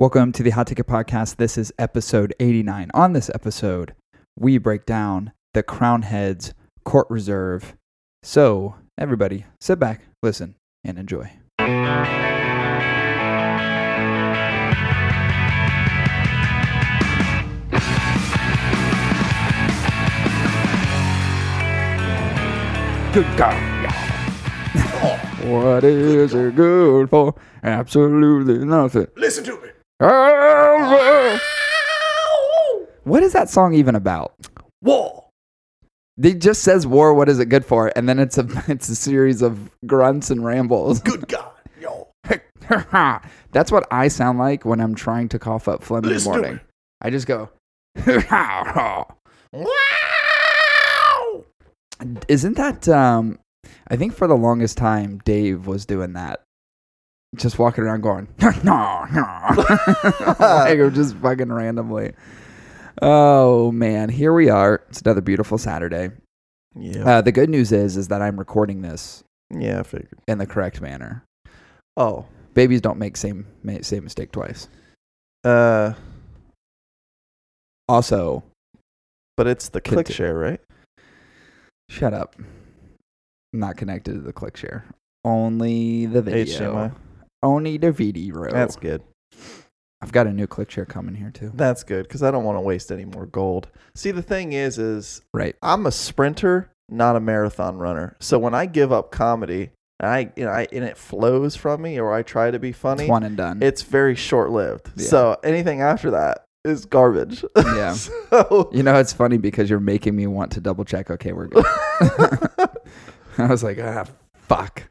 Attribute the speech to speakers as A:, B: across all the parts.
A: Welcome to the Hot Ticket Podcast. This is episode 89. On this episode, we break down the Crowned Heads Court Reserve. So, everybody, sit back, listen, and enjoy. Good God. what is it good for? Absolutely nothing.
B: Listen to me.
A: What is that song even about?
B: War.
A: It just says war. What is it good for? And then it's a it's a series of grunts and rambles.
B: Good God. Yo.
A: That's what I sound like when I'm trying to cough up phlegm in the morning. I just go. Isn't that? Um, I think for the longest time, Dave was doing that, just walking around going, no, no, like just fucking randomly. Oh man, here we are. It's another beautiful Saturday.
B: Yeah.
A: Uh, the good news is, is that I'm recording this
B: yeah, I figured.
A: in the correct manner.
B: Oh.
A: Babies don't make same same mistake twice.
B: Uh,
A: Also,
B: but it's the ClickShare, right?
A: shut up. I'm Not connected to the ClickShare. Only the video.
B: HDMI.
A: Only the video.
B: That's good.
A: I've got a new click ClickShare coming here too.
B: That's good because I don't want to waste any more gold. See, the thing is, is
A: Right.
B: I'm a sprinter, not a marathon runner. So when I give up comedy, and I, you know, I, and it flows from me, or I try to be funny,
A: It's one and done.
B: it's very short lived.
A: Yeah.
B: So anything after that is garbage.
A: Yeah.
B: so,
A: you know, it's funny because you're making me want to double check. Okay, we're good. I was like, ah, fuck.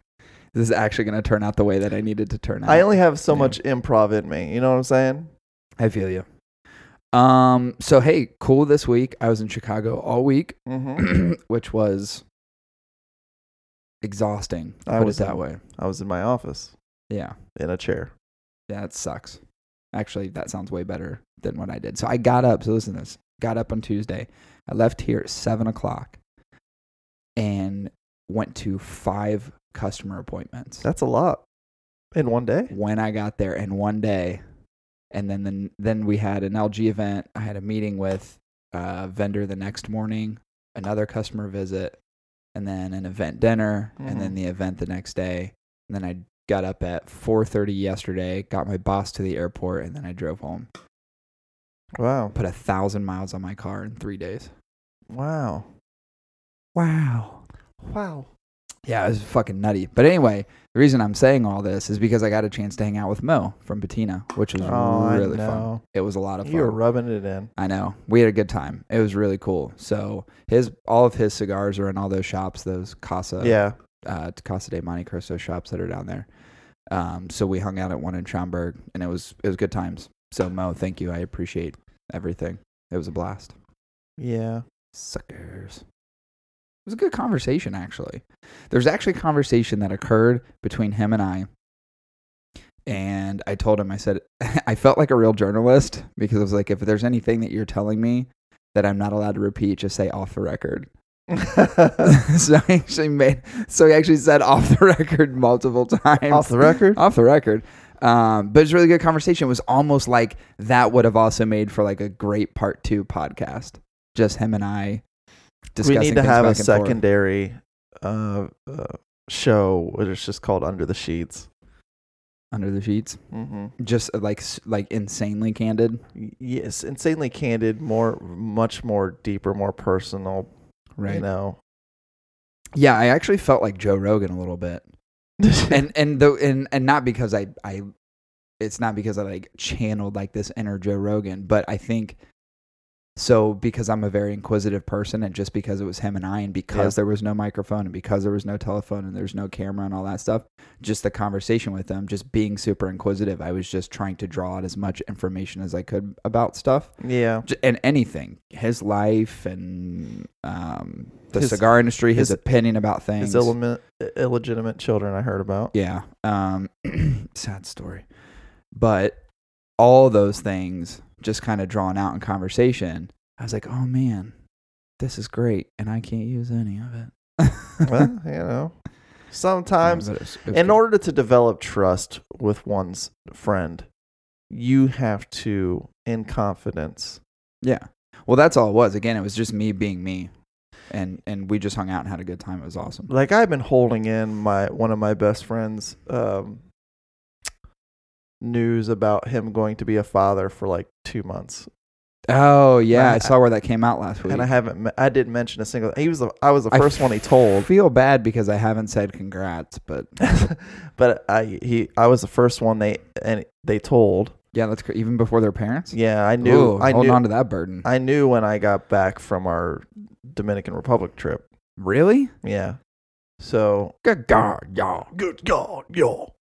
A: This is actually going to turn out the way that I needed to turn out.
B: I only have so
A: Yeah.
B: much improv in me. You know what I'm saying?
A: I feel you. Um. So hey, cool. This week I was in Chicago all week,
B: Mm-hmm.
A: which was exhausting.
B: I
A: Put it
B: was
A: that
B: in-
A: way.
B: I was in my office
A: Yeah.
B: in a chair.
A: Yeah, it sucks. Actually, that sounds way better than what I did. So I got up. So listen to this. Got up on Tuesday. I left here at seven o'clock, and went to five customer appointments.
B: That's a lot in one day.
A: when I got there in one day. And then, then then we had an LG event. I had a meeting with a vendor the next morning, another customer visit, and then an event dinner, and then
B: Mhm.
A: the event the next day. And then I got up at 4:30 yesterday, got my boss to the airport, and then I drove home.
B: Wow.
A: Put a thousand miles on my car in three days.
B: Wow.
A: Wow.
B: Wow.
A: Yeah, it was fucking nutty. But anyway, the reason I'm saying all this is because I got a chance to hang out with Mo from Patina, which was
B: Oh,
A: really fun. It was a lot of fun.
B: You were rubbing it in.
A: I know. We had a good time. It was really cool. So his all of his cigars are in all those shops, those Casa
B: yeah.
A: uh Casa de Montecristo shops that are down there. Um so we hung out at one in Schaumburg and it was it was good times. So Mo, thank you. I appreciate everything. It was a blast.
B: Yeah.
A: Suckers. It was a good conversation actually. There's actually a conversation that occurred between him and I. And I told him, I said, I felt like a real journalist because I was like, if there's anything that you're telling me that I'm not allowed to repeat, just say off the record. so I actually made, so he actually said off the record multiple times.
B: Off the record?
A: off the record. Um, but it's a really good conversation. It was almost like that would have also made for like a great part two podcast. Just him and I
B: we need to have a
A: back and forth.
B: secondary uh, uh, show which is just called Under the Sheets.
A: under the sheets.
B: Mm-hmm.
A: Just uh, like like insanely candid,
B: Yes, insanely candid, more, much more deeper, more personal.
A: right?
B: You know.
A: Yeah, I actually felt like Joe Rogan a little bit, and and though and and not because I I, it's not because I like channeled like this inner Joe Rogan, but I think. So because I'm a very inquisitive person, and just because it was him and I, and because
B: Yeah.
A: there was no microphone, and because there was no telephone, and there's no camera, and all that stuff, just the conversation with them, just being super inquisitive, I was just trying to draw out as much information as I could about stuff.
B: yeah.
A: And anything his life and um, the
B: His-
A: cigar industry his,
B: his-
A: opinion about things
B: His illegit- illegitimate children, I heard about.
A: yeah um, sad story but all those things just kind of drawn out in conversation i was like oh man this is great and i can't use any of it
B: well, you know, sometimes
A: But it's- it's
B: in
A: good.
B: order to develop trust with one's friend, you have to, in confidence,
A: Yeah. Well, that's all it was. Again, it was just me being me, and and we just hung out and had a good time. It was awesome.
B: like I've been holding in my one of my best friends um, news about him going to be a father for like two months,
A: Oh yeah, I,
B: I-
A: saw where that came out last week.
B: and I haven't. I didn't mention a single. He was the. I was the first one he told.
A: feel bad because I haven't said congrats, but
B: but I he I was the first one they and they told.
A: yeah, that's even before their parents.
B: Yeah, I knew.
A: Ooh,
B: I
A: holding
B: knew.
A: on to that burden.
B: I knew when I got back from our Dominican Republic trip.
A: really?
B: Yeah. So
A: Good God, y'all.
B: good God, y'all.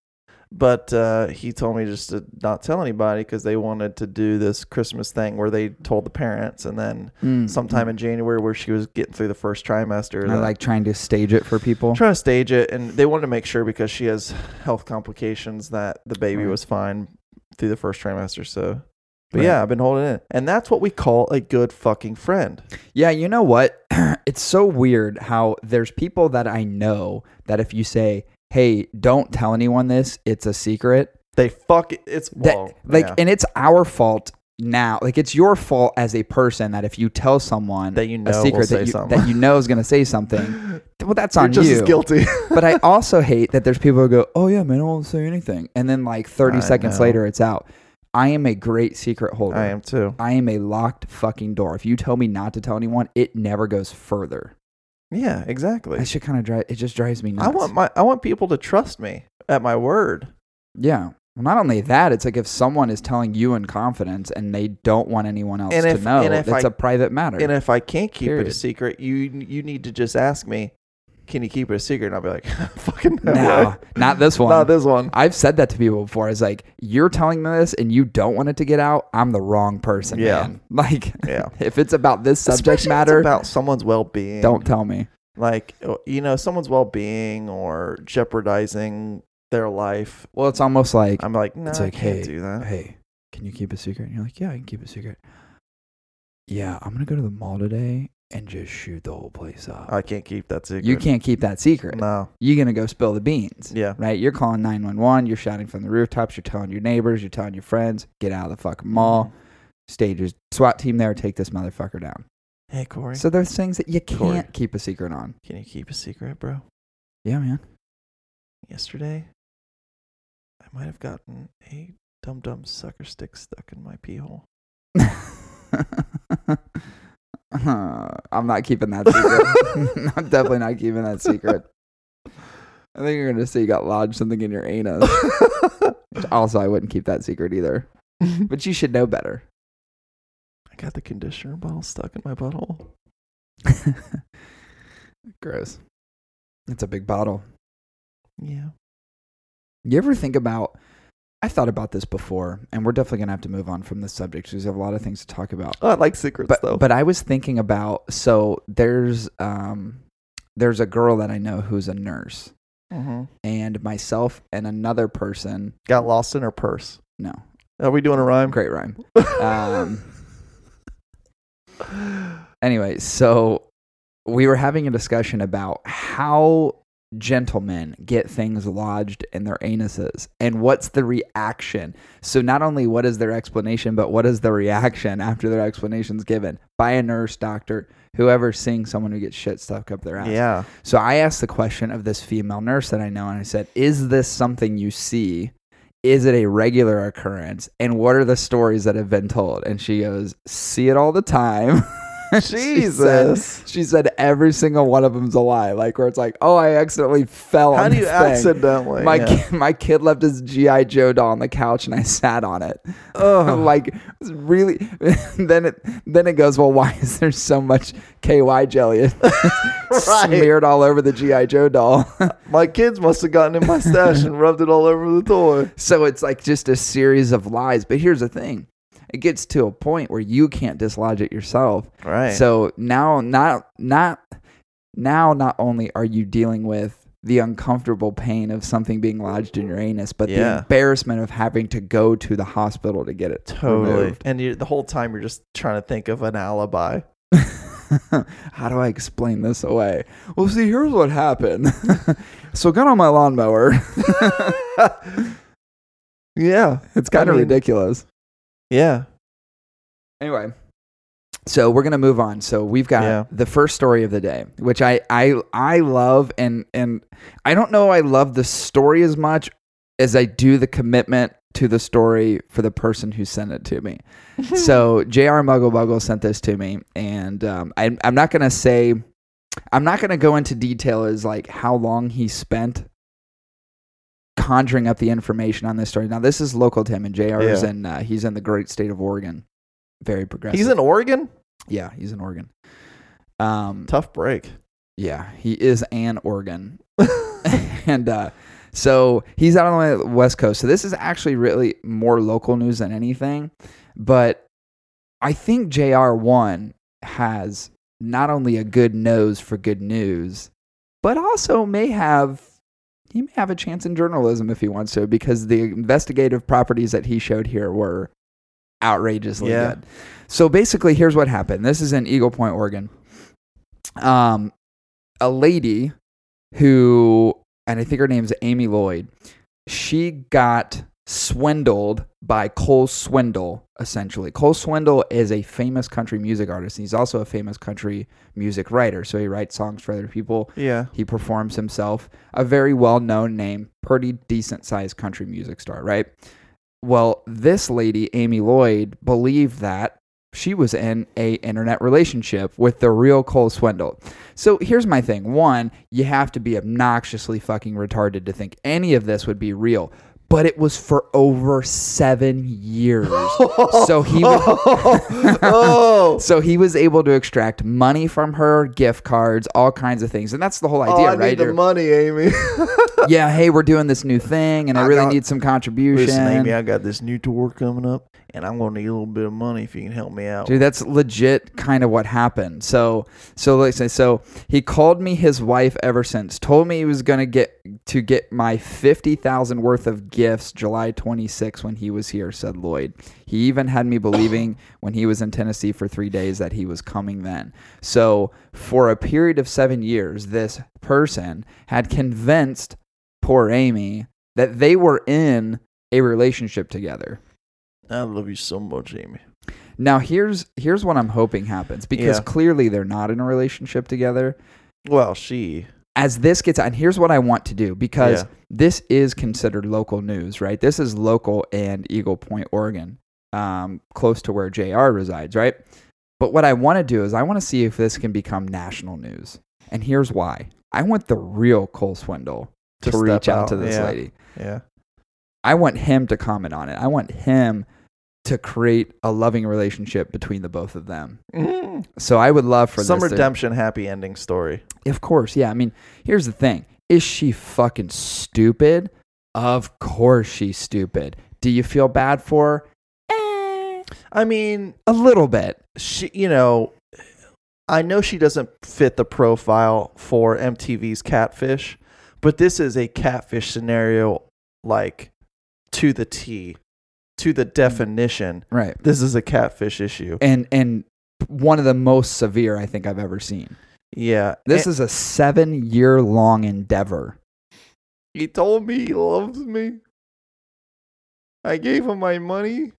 B: But uh, he told me just to not tell anybody because they wanted to do this Christmas thing where they told the parents, and then
A: Mm,
B: sometime in January where she was getting through the first trimester.
A: I like trying to stage it for people.
B: trying to stage it, and they wanted to make sure because she has health complications that the baby
A: Right.
B: was fine through the first trimester. So, but
A: Right.
B: yeah, I've been holding it, and that's what we call a good fucking friend.
A: Yeah, you know what? it's so weird how there's people that I know that if you say, "Hey, don't tell anyone this. It's a secret."
B: They fuck it. It's
A: That like
B: yeah,
A: and it's our fault now. Like it's your fault as a person that if you tell someone
B: that you know
A: a secret that you,
B: something.
A: that you know is going to say something, well that's
B: You're
A: on
B: just
A: you.
B: as guilty.
A: but I also hate that there's people who go, "Oh yeah, man, I won't say anything," and then like 30
B: I
A: seconds
B: know.
A: later, it's out. I am a great secret holder.
B: I am too.
A: I am a locked fucking door. If you tell me not to tell anyone, it never goes further.
B: Yeah, exactly.
A: That should kind of drive. It just drives me nuts.
B: I want my I want people to trust me at my word.
A: Yeah. Well, not only that, it's like if someone is telling you in confidence and they don't want anyone else
B: And
A: to
B: if-
A: know, it's a private matter.
B: And if I can't keep it a secret, you you need to just ask me, "Can you keep it a secret?" And I'll be like, "Fucking no,
A: no,
B: way.
A: not this one.
B: not this one."
A: I've said that to people before. It's like you're telling me this and you don't want it to get out. I'm the wrong person.
B: Yeah.
A: man. Like
B: Yeah.
A: if it's about this subject
B: Especially if it's
A: matter,
B: about someone's well-being.
A: don't tell me.
B: like uh, you know someone's well-being or jeopardizing their life.
A: Well, it's almost like,
B: I'm like, no,
A: It's
B: I
A: like,
B: can't
A: hey,
B: do that.
A: hey, can you keep a secret? And you're like, yeah, I can keep a secret. Yeah, I'm gonna go to the mall today and just shoot the whole place up.
B: I can't keep that secret.
A: you can't keep that secret.
B: No.
A: You're gonna go spill the beans.
B: Yeah.
A: right? You're calling 911, you're shouting from the rooftops, you're telling your neighbors, you're telling your friends, get out of the fucking mall. Mm-hmm. Stages, SWAT team there, take this motherfucker down.
B: Hey Corey,
A: So there's things that you can't
B: Corey.
A: keep a secret on.
B: can you keep a secret, bro?
A: Yeah, man.
B: Yesterday, I might have gotten a dum dum sucker stick stuck in my pee hole.
A: I'm not keeping that secret. I'm definitely not keeping that secret. I think you're gonna say you got lodged something in your anus. Which also, I wouldn't keep that secret either. But you should know better.
B: I got the conditioner bottle stuck in my butthole.
A: Gross. It's a big bottle.
B: Yeah.
A: You ever think about? I've thought about this before, and we're definitely gonna have to move on from this subject because we have a lot of things to talk about.
B: Oh, I like secrets
A: But
B: though.
A: but I was thinking about so there's um there's a girl that I know who's a nurse,
B: hmm
A: and myself and another person.
B: got lost in her purse.
A: No,
B: Are we doing a rhyme?
A: great rhyme. Um, anyway, so we were having a discussion about how gentlemen get things lodged in their anuses and what's the reaction. So not only what is their explanation, but what is the reaction after their explanation's given by a nurse, doctor, whoever seeing someone who gets shit stuck up their ass.
B: yeah.
A: So I asked the question of this female nurse that I know, and I said, Is this something you see? Is it a regular occurrence? And what are the stories that have been told? And she goes, See it all the time. She said-
B: Jesus.
A: She said, every single one of them's a lie. Like where it's like, oh, I accidentally fell
B: How
A: on
B: do you
A: thing.
B: accidentally?
A: My
B: yeah.
A: kid, my kid left his GI Joe doll on the couch and I sat on it.
B: Ugh.
A: like really. then it then it goes. Well, why is there so much KY jelly smeared all over the GI Joe doll?
B: my kids must have gotten in my stash and rubbed it all over the toy.
A: so it's like just a series of lies. But here's the thing: it gets to a point where you can't dislodge it yourself.
B: Right.
A: So now, not not now, not only are you dealing with the uncomfortable pain of something being lodged in your anus, but the embarrassment of having to go to the hospital to get it
B: totally.
A: removed.
B: And you, the whole time you're just trying to think of an alibi.
A: How do I explain this away? Well, see, here's what happened. so I got on my lawnmower.
B: Yeah.
A: It's kind of
B: I mean-
A: ridiculous.
B: Yeah.
A: Anyway, so we're gonna move on. So we've got
B: Yeah.
A: the first story of the day, which I I I love, and and I don't know I love the story as much as I do the commitment to the story for the person who sent it to me. so Jr. Muggle sent this to me, and um, I, I'm not gonna say, I'm not gonna go into detail as like how long he spent conjuring up the information on this story. Now this is local to him, and Jr. is
B: Yeah.
A: in uh, he's in the great state of Oregon, very progressive.
B: He's in Oregon?
A: yeah, he's in Oregon. Um,
B: Tough break.
A: yeah, he is an Oregon, and uh, so he's out on the West Coast. So this is actually really more local news than anything. But I think JR one has not only a good nose for good news, but also may have he may have a chance in journalism if he wants to, because the investigative properties that he showed here were outrageously
B: Yeah.
A: good. So basically, here's what happened. This is in Eagle Point, Oregon. Um, a lady who, and I think her name's Amy Lloyd, she got swindled by Cole Swindell, essentially. Cole Swindell is a famous country music artist. He's also a famous country music writer. So he writes songs for other people.
B: Yeah.
A: He performs himself. A very well known name, pretty decent sized country music star, right? Well, this lady, Amy Lloyd, believed that she was in a internet relationship with the real Cole Swindell. So here's my thing. One, you have to be obnoxiously fucking retarded to think any of this would be real. But it was for over seven years. So he would-
B: oh.
A: So he was able to extract money from her, gift cards, all kinds of things. And that's the whole
B: Oh,
A: idea,
B: I
A: right?
B: need the money, Amy.
A: yeah, hey, we're doing this new thing, and I,
B: I
A: really
B: got-
A: need some contribution.
B: Listen, Amy, I got this new tour coming up, and I'm gonna need a little bit of money if you can help me out.
A: Dude, that's legit kind of what happened. So, so like say, so he called me his wife ever since. Told me he was gonna get to get my fifty thousand worth of gifts July twenty sixth when he was here. Said Lloyd. He even had me believing when he was in Tennessee for three days that he was coming then. So, for a period of seven years, this person had convinced poor Amy that they were in a relationship together.
B: I love you so much, Amy.
A: Now here's here's what I'm hoping happens because
B: Yeah.
A: clearly they're not in a relationship together.
B: Well, she.
A: As this gets and here's what I want to do because
B: Yeah.
A: this is considered local news, right? This is local and Eagle Point, Oregon, um, close to where JR resides, right? But what I want to do is I want to see if this can become national news. And here's why. I want the real Cole Swindell to,
B: To
A: reach
B: step
A: out, to this
B: yeah.
A: lady.
B: Yeah.
A: I want him to comment on it. I want him to create a loving relationship between the both of them. So I would love for
B: Some
A: this to-
B: redemption, happy ending story.
A: of course, yeah. I mean, here's the thing: is she fucking stupid? Of course she's stupid. Do you feel bad for her? Eh,
B: I mean,
A: a little bit.
B: she. You know, I know she doesn't fit the profile for MTV's Catfish, but this is a catfish scenario, like to the T, to the definition.
A: Right.
B: This is a catfish issue.
A: And and one of the most severe I think I've ever seen.
B: Yeah.
A: This
B: and
A: is a seven year long endeavor.
B: he told me he loves me. I gave him my money.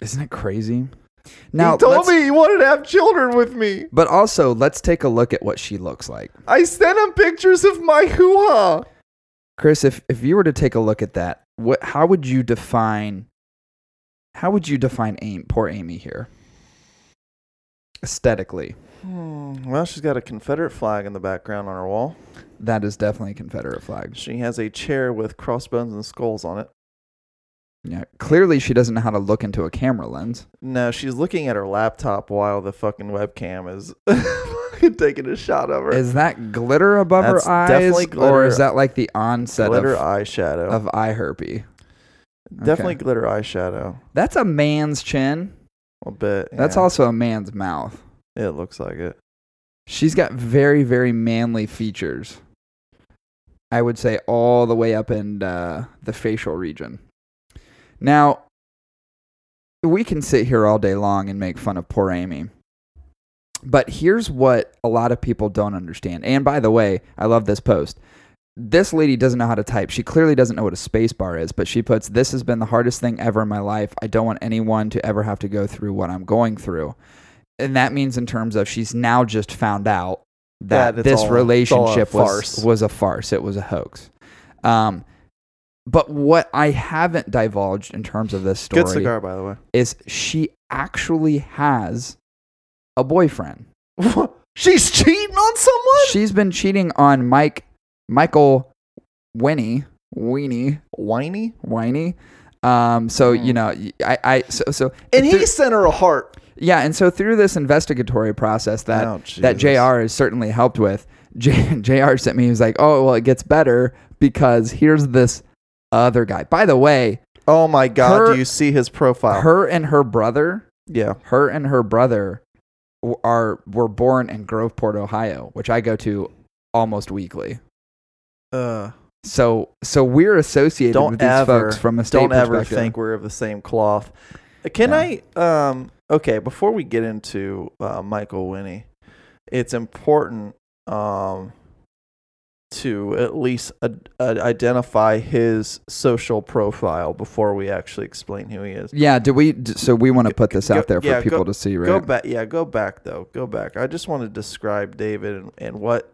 A: Isn't it crazy? Now,
B: he told me he wanted to have children with me.
A: but also let's take a look at what she looks like.
B: I sent him pictures of my hoo ha.
A: Chris, if if you were to take a look at that, what how would you define how would you define Amy, poor Amy here? Aesthetically,
B: Hmm, well, she's got a Confederate flag in the background on her wall.
A: that is definitely a Confederate flag.
B: She has a chair with crossbones and skulls on it.
A: Yeah, clearly she doesn't know how to look into a camera lens.
B: No, she's looking at her laptop while the fucking webcam is taking a shot of her.
A: Is that glitter above
B: That's
A: her eyes,
B: definitely
A: or is that like the onset
B: glitter
A: of,
B: eyeshadow.
A: of eye herpy?
B: Definitely
A: okay.
B: glitter eyeshadow.
A: That's a man's chin.
B: A bit.
A: That's
B: yeah.
A: also a man's mouth.
B: It looks like it.
A: She's got very, very manly features. I would say all the way up in uh, the facial region. Now, we can sit here all day long and make fun of poor Amy. But here's what a lot of people don't understand. And by the way, I love this post. This lady doesn't know how to type. She clearly doesn't know what a space bar is, but she puts, This has been the hardest thing ever in my life. I don't want anyone to ever have to go through what I'm going through. And that means, in terms of, she's now just found out that this
B: all-
A: relationship was, was a farce. It was a hoax. Um, but what I haven't divulged in terms of this story
B: Good cigar, by the way.
A: is she actually has a boyfriend.
B: She's cheating on someone.
A: She's been cheating on Mike, Michael Winnie, Weenie,
B: Whiny,
A: Whiny. Um, so
B: Mm.
A: you know, I, I, so, so,
B: and
A: through-
B: he sent her a heart.
A: yeah, and so through this investigatory process that
B: Oh,
A: that Jr. has certainly helped with, J, Jr. sent me. He was like, "Oh, well, it gets better because here's this other guy." By the way,
B: Oh my God!
A: Her-
B: do you see his profile?
A: her and her brother,
B: yeah.
A: her and her brother, are were born in Groveport, Ohio, which I go to almost weekly.
B: Uh,
A: So, so we're associated
B: Don't
A: with these
B: ever-
A: folks from a state
B: don't ever think we're of the same cloth. Uh, Can. I? Um. Okay. Before we get into uh, Michael Winnie, it's important um to at least ad- identify his social profile before we actually explain who he is.
A: Yeah, do we? So we want to put this
B: Go-
A: out there for
B: yeah,
A: people
B: go-
A: to see, right?
B: Go back. Yeah, go back though. Go back. I just want to describe David and, and what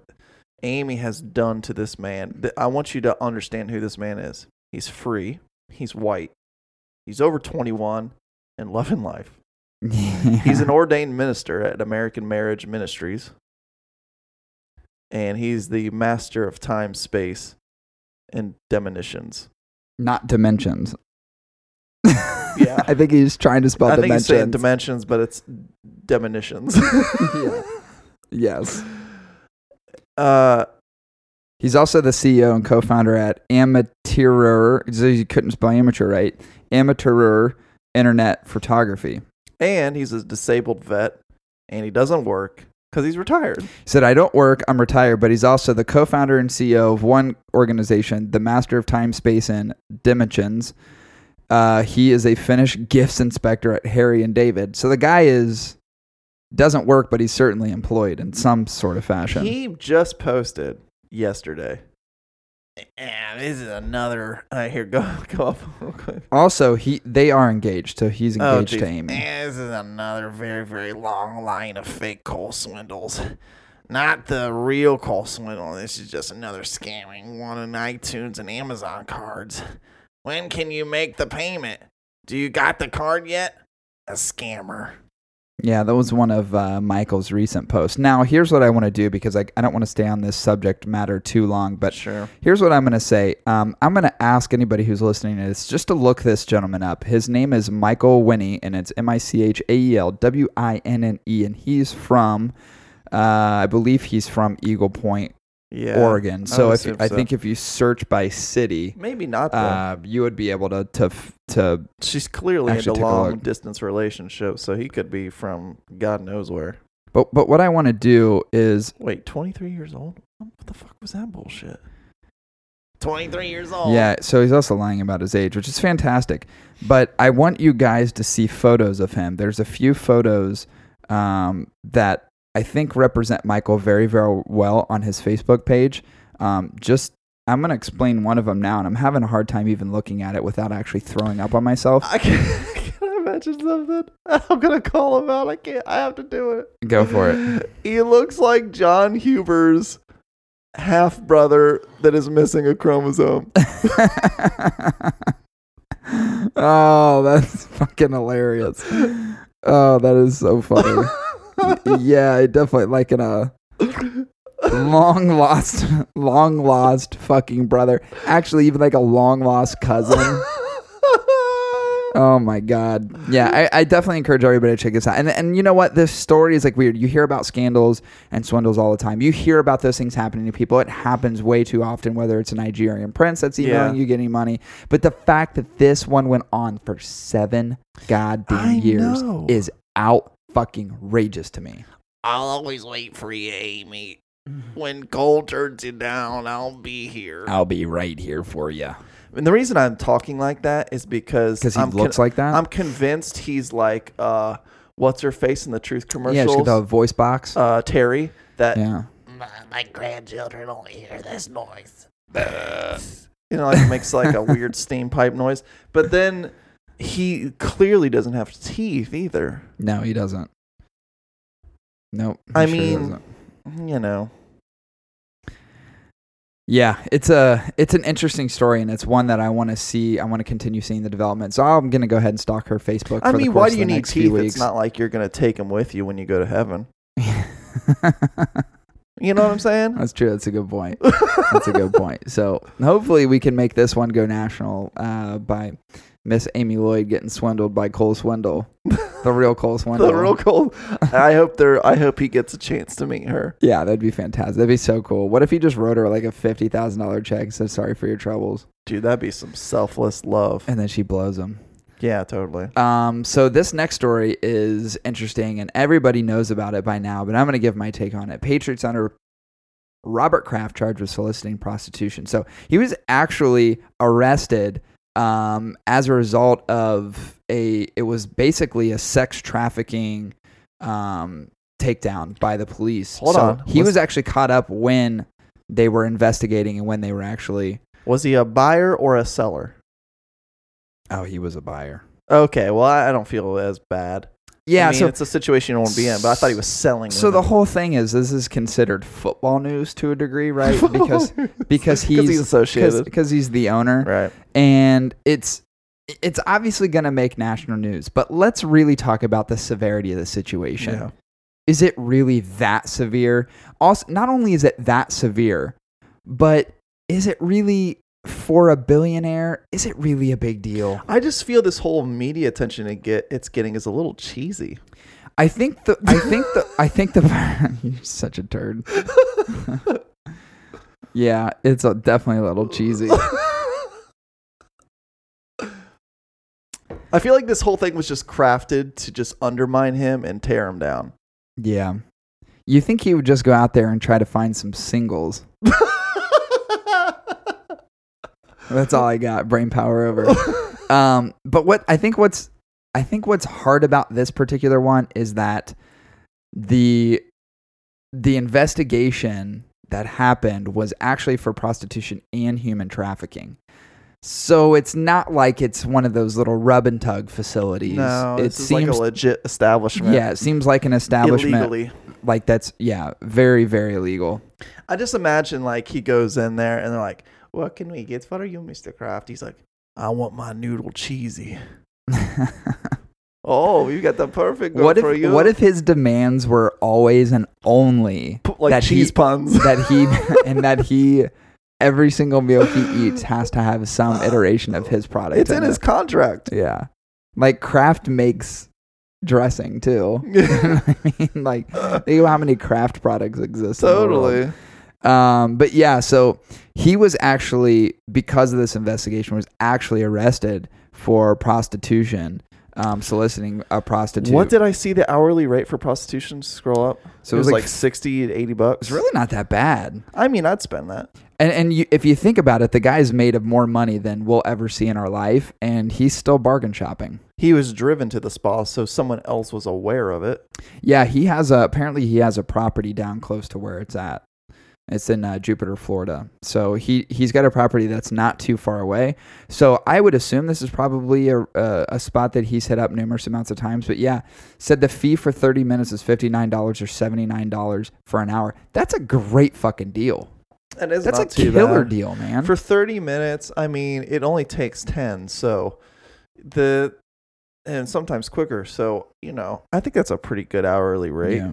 B: Amy has done to this man. I want you to understand who this man is. He's free. He's white. He's over 21 and loving life. He's an ordained minister at American Marriage Ministries. And he's the master of time, space, and demonitions.
A: not dimensions.
B: Yeah.
A: I think he's trying to spell
B: I think he's saying
A: dimensions.
B: dimensions, but it's demonitions.
A: Yeah. yes.
B: Uh,
A: He's also the CEO and co-founder at Amateur. You couldn't spell amateur right. Amateur Internet Photography.
B: and he's a disabled vet, and he doesn't work because he's retired.
A: He said, I don't work, I'm retired, but he's also the co founder and CEO of one organization, the Master of Time, Space, and Dimensions. Uh, he is a Finnish gifts inspector at Harry and David. So the guy is doesn't work, but he's certainly employed in some sort of fashion.
B: He just posted yesterday. And this is another. Uh, here, go go up real quick.
A: also, he they are engaged, so he's
B: Oh,
A: engaged to. Amy.
B: And this is another very, very long line of fake Cole Swindells. Not the real Cole Swindell. This is just another scamming one on iTunes and Amazon cards. When can you make the payment? Do you got the card yet? A scammer.
A: Yeah, that was one of uh, Michael's recent posts. Now, here's what I want to do because I, I don't want to stay on this subject matter too long, but
B: sure.
A: Here's what I'm going to say. Um, I'm going to ask anybody who's listening to this just to look this gentleman up. His name is Michael Winnie, and it's M I C H A E L W I N N E, and he's from, uh, I believe he's from Eagle Point,
B: Yeah.
A: Oregon. So
B: would
A: if I
B: so.
A: think if you search by city,
B: Maybe not
A: uh, you would be able to to to.
B: She's clearly
A: take a
B: long
A: look.
B: distance relationship, so he could be from God knows where.
A: But but what I want to do is
B: Wait, 23 years old? What the fuck was that bullshit? 23 years old.
A: Yeah, so he's also lying about his age, which is fantastic. But I want you guys to see photos of him. There's a few photos um, that I think represent Michael very, very well on his Facebook page. Um, just, I'm going to explain one of them now, and I'm having a hard time even looking at it without actually throwing up on myself.
B: I can, can I mention something? I'm gonna call him out. I can't. I have to do it.
A: Go for it.
B: He looks like John Huber's half brother that is missing a chromosome.
A: oh, that's fucking hilarious. Oh, that is so funny. Yeah, I definitely like in a long lost, long lost fucking brother. Actually, even like a long lost cousin. Oh my god. Yeah, I, I definitely encourage everybody to check this out. And and you know what? This story is like weird. You hear about scandals and swindles all the time. You hear about those things happening to people. It happens way too often, whether it's a Nigerian prince that's emailing
B: Yeah.
A: you getting money. But the fact that this one went on for seven goddamn
B: I
A: years
B: know.
A: is out fucking outrageous to me.
B: I'll always wait for you, Amy. When Cole turns you down, I'll be here.
A: I'll be right here for you.
B: And the reason I'm talking like that is because
A: Because he
B: I'm
A: looks
B: con-
A: like that.
B: I'm convinced he's like uh, what's her face in the Truth commercial?
A: yeah,
B: commercials?
A: she's got the voice box.
B: uh, Terry. That
A: yeah.
C: My, my grandchildren only hear this noise.
B: you know, like makes like a weird steam pipe noise. But then he clearly doesn't have teeth either.
A: No, he doesn't. Nope.
B: I
A: sure
B: mean-
A: doesn't.
B: You know,
A: Yeah, it's a it's an interesting story, and it's one that I want to see. I want to continue seeing the development. So I'm gonna go ahead and stalk her Facebook.
B: I mean, why do you need teeth? It's not like you're gonna take them with you when you go to heaven. You know what I'm saying?
A: That's true. That's a good point. That's a good point. So hopefully we can make this one go national uh, by Miss Amy Lloyd getting swindled by Cole Swindell, the real Cole Swindell.
B: the real Cole. I hope there. I hope he gets a chance to meet her.
A: Yeah, that'd be fantastic. That'd be so cool. What if he just wrote her like a fifty thousand dollar check and said sorry for your troubles,
B: Dude, that'd be some selfless love.
A: and then she blows him?
B: Yeah, totally.
A: Um, so this next story is interesting, and everybody knows about it by now. But I'm going to give my take on it. Patriots under Robert Kraft charged with soliciting prostitution. So he was actually arrested um, as a result of a. It was basically a sex trafficking um, takedown by the police.
B: Hold
A: So
B: on.
A: he
B: Was-
A: was actually caught up when they were investigating and when they were actually.
B: Was he a buyer or a seller?
A: Oh, he was a buyer.
B: Okay, well, I I don't feel as bad.
A: Yeah,
B: I mean,
A: so
B: it's a situation you don't want to be in. But I thought he was selling.
A: So the whole thing is this is considered football news to a degree, right? Because because he's,
B: he's associated,
A: because he's the owner,
B: right?
A: and it's it's obviously going to make national news. But let's really talk about the severity of the situation.
B: Yeah.
A: Is it really that severe? Also, not only is it that severe, but is it really for a billionaire? Is it really a big deal?
B: I just feel this whole media attention it get it's getting is a little cheesy.
A: I think the I think the I think the you're such a turd. yeah, it's a, definitely a little cheesy.
B: I feel like this whole thing was just crafted to just undermine him and tear him down.
A: Yeah. You think he would just go out there and try to find some singles? That's all I got. Brain power over. Um, but what I think what's I think what's hard about this particular one is that the the investigation that happened was actually for prostitution and human trafficking. So it's not like it's one of those little rub and tug facilities.
B: no,
A: it seems
B: like a legit establishment.
A: yeah, it seems like an establishment
B: illegally.
A: like that's yeah, very very illegal.
B: I just imagine like he goes in there and they're like, "What can we get for you, Mister Kraft?" He's like, "I want my noodle cheesy." Oh, you got the perfect one
A: what
B: for
A: if
B: you.
A: what if his demands were always and only
B: like
A: that
B: cheese
A: he-
B: puns?
A: that he and that he every single meal he eats has to have some iteration of his product.
B: it's in his
A: it.
B: contract.
A: yeah. Like Kraft makes dressing too. I mean, like think of how many Kraft products exist. in
B: totally.
A: Um, but yeah, so he was actually because of this investigation was actually arrested for prostitution, um, soliciting a prostitute.
B: What did I see the hourly rate for prostitution scroll up?
A: so
B: it was like, 60 to 80 bucks.
A: it's really not that bad.
B: I mean, I'd spend that.
A: And and you, if you think about it, the guy's made of more money than we'll ever see in our life, and he's still bargain shopping.
B: He was driven to the spa, so someone else was aware of it.
A: Yeah, he has a apparently he has a property down close to where it's at. It's in uh, Jupiter, Florida. So he he's got a property that's not too far away. So I would assume this is probably a a, a spot that he's hit up numerous amounts of times. But yeah, said the fee for thirty minutes is fifty nine dollars or seventy nine dollars for an hour. That's a great fucking deal.
B: And it's
A: That's a killer
B: bad.
A: deal, man.
B: For 30 minutes, I mean, it only takes 10. So the and sometimes quicker. So, you know, I think that's a pretty good hourly rate.
A: Yeah.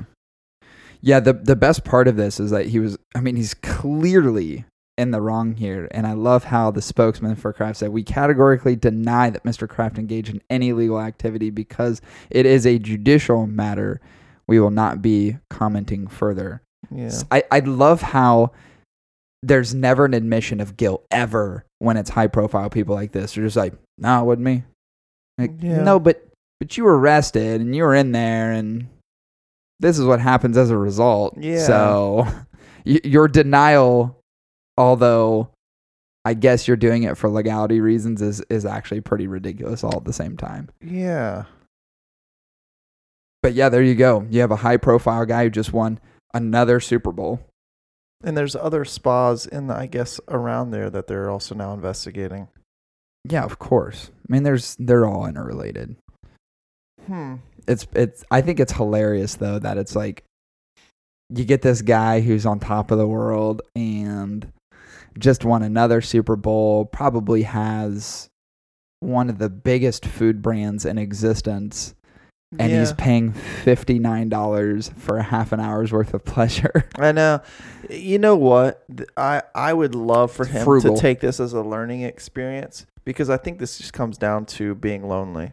A: Yeah, the the best part of this is that he was I mean, he's clearly in the wrong here. And I love how the spokesman for Kraft said, We categorically deny that Mr. Kraft engaged in any legal activity because it is a judicial matter. We will not be commenting further.
B: Yeah.
A: I, I love how there's never an admission of guilt ever when it's high profile people like this. They're just like, no, it wasn't me. Like,
B: Yeah.
A: no, but but you were arrested and you were in there and this is what happens as a result.
B: Yeah.
A: So y- your denial, although I guess you're doing it for legality reasons, is is actually pretty ridiculous all at the same time.
B: Yeah.
A: But yeah, there you go. You have a high profile guy who just won another Super Bowl.
B: And there's other spas in the, I guess around there that they're also now investigating.
A: Yeah, of course. I mean, there's they're all interrelated.
B: Hmm.
A: It's it's. I think it's hilarious though that it's like you get this guy who's on top of the world and just won another Super Bowl. Probably has one of the biggest food brands in existence. And he's paying fifty nine dollars for a half an hour's worth of pleasure.
B: I know. You know what? I I would love for him
A: frugal.
B: to take this as a learning experience because I think this just comes down to being lonely.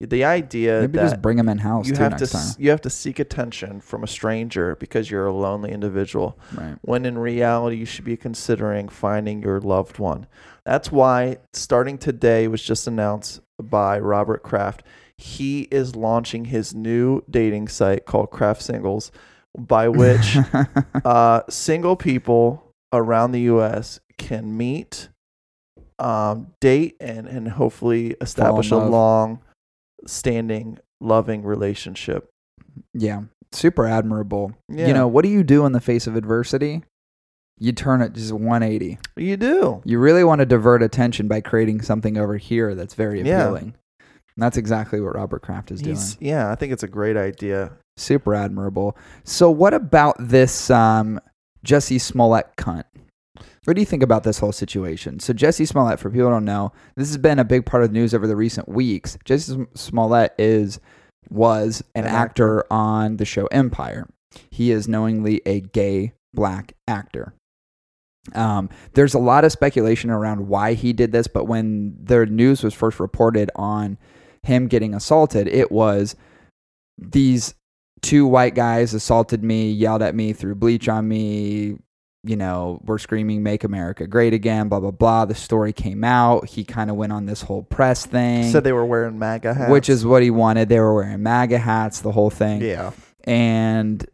B: The idea
A: Maybe
B: that
A: just bring them in house
B: you have to
A: time.
B: you have to seek attention from a stranger because you're a lonely individual.
A: Right.
B: when in reality you should be considering finding your loved one. That's why starting today was just announced by Robert Kraft. He is launching his new dating site called Kraft Singles, by which uh, single people around the U.S. can meet, um, date, and and hopefully establish a long standing, loving relationship.
A: yeah, super admirable.
B: Yeah.
A: You know, what do you do in the face of adversity? You turn it just 180.
B: You do.
A: You really want to divert attention by creating something over here that's very
B: Yeah.
A: appealing. And that's exactly what Robert Kraft is doing.
B: Yeah, I think it's a great idea.
A: Super admirable. So, what about this um, Jussie Smollett cunt? What do you think about this whole situation? So, Jussie Smollett, for people who don't know, this has been a big part of the news over the recent weeks. Jussie Smollett is was an,
B: An
A: actor on the show Empire. He is knowingly a gay black actor. Um, there's a lot of speculation around why he did this, but when the news was first reported on him getting assaulted, it was these two white guys assaulted me, yelled at me, threw bleach on me. You know, were screaming, Make America Great Again, blah, blah, blah. The story came out. He kind of went on this whole press thing,
B: Said they were wearing MAGA hats.
A: which is what he wanted. They were wearing MAGA hats, the whole thing
B: yeah.
A: and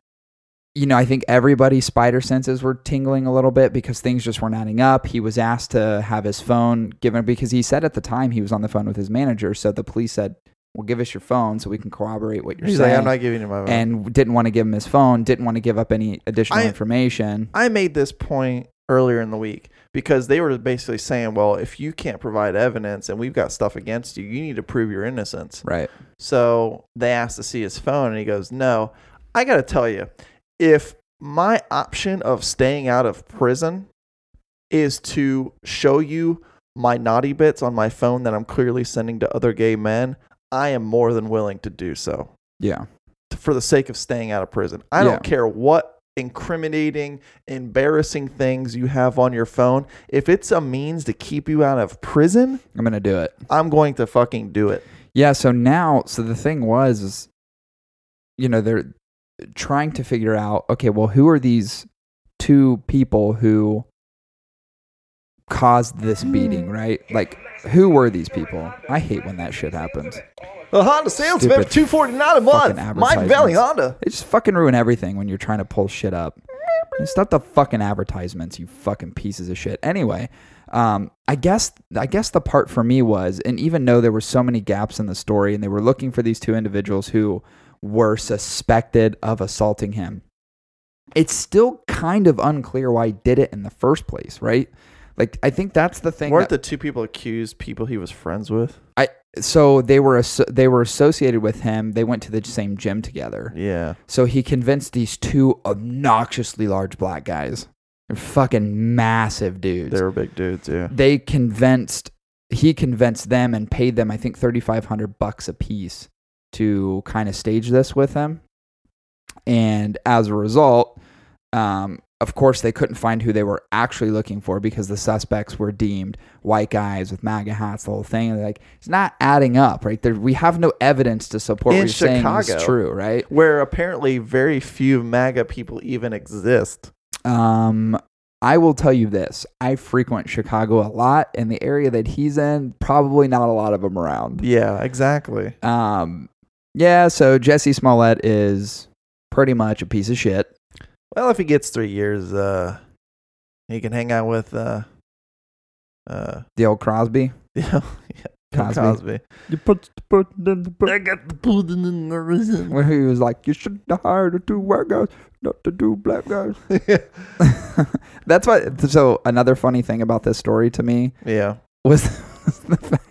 A: you know, I think everybody's spider senses were tingling a little bit because things just weren't adding up. He was asked to have his phone given because he said at the time he was on the phone with his manager. So the police said, "Well, give us your phone so we can corroborate what you're
B: He's
A: saying."
B: like, I'm not giving you my phone.
A: and didn't want to give him his phone. Didn't want to give up any additional
B: I-
A: information.
B: I made this point earlier in the week because they were basically saying, well, if you can't provide evidence and we've got stuff against you, you need to prove your innocence.
A: Right.
B: So they asked to see his phone, and he goes, no. I got to tell you, if my option of staying out of prison is to show you my naughty bits on my phone that I'm clearly sending to other gay men, I am more than willing to do so.
A: Yeah.
B: for the sake of staying out of prison. I
A: Yeah.
B: don't care what incriminating, embarrassing things you have on your phone. If it's a means to keep you out of prison,
A: I'm gonna do it.
B: I'm going to fucking do it.
A: Yeah, so now, so the thing was, is, you know, they're trying to figure out, okay, well, who are these two people who caused this beating, right? Like, who were these people? I hate when that shit happens.
B: The Honda sales
A: Stupid
B: two forty nine a month. Mike Valley. Honda.
A: They just fucking ruin everything when you're trying to pull shit up. Stop the fucking advertisements, you fucking pieces of shit. Anyway, um, I guess I guess the part for me was, and even though there were so many gaps in the story, and they were looking for these two individuals who were suspected of assaulting him, it's still kind of unclear why he did it in the first place, right? Like I think that's the thing.
B: Weren't
A: that-
B: the two people accused people he was friends with?
A: I so they were they were associated with him. They went to the same gym together.
B: Yeah.
A: So he convinced these two obnoxiously large black guys. They're fucking massive dudes.
B: They were big dudes, yeah.
A: they convinced he convinced them and paid them I think 3500 bucks a piece to kind of stage this with him. And as a result, um, of course, they couldn't find who they were actually looking for because the suspects were deemed white guys with MAGA hats, the whole thing. They're like, it's not adding up, right? There, we have no evidence to support
B: In
A: what you're saying
B: Chicago.
A: is true, right?
B: Where apparently very few MAGA people even exist.
A: Um, I will tell you this: I frequent Chicago a lot, and the area that he's in, probably not a lot of them around.
B: Yeah, exactly.
A: Um, yeah. So Jussie Smollett is pretty much a piece of shit.
B: Well, if he gets three years, uh, he can hang out with, uh, uh,
A: The old Crosby.
B: you know,
A: Cosby.
B: Cosby.
A: You put the pudding in the
B: I got the pudding in the raisin.
A: Where he was like, "You should have hired the two white guys, not the two black guys." That's what. So another funny thing about this story to me
B: yeah,
A: was, the fact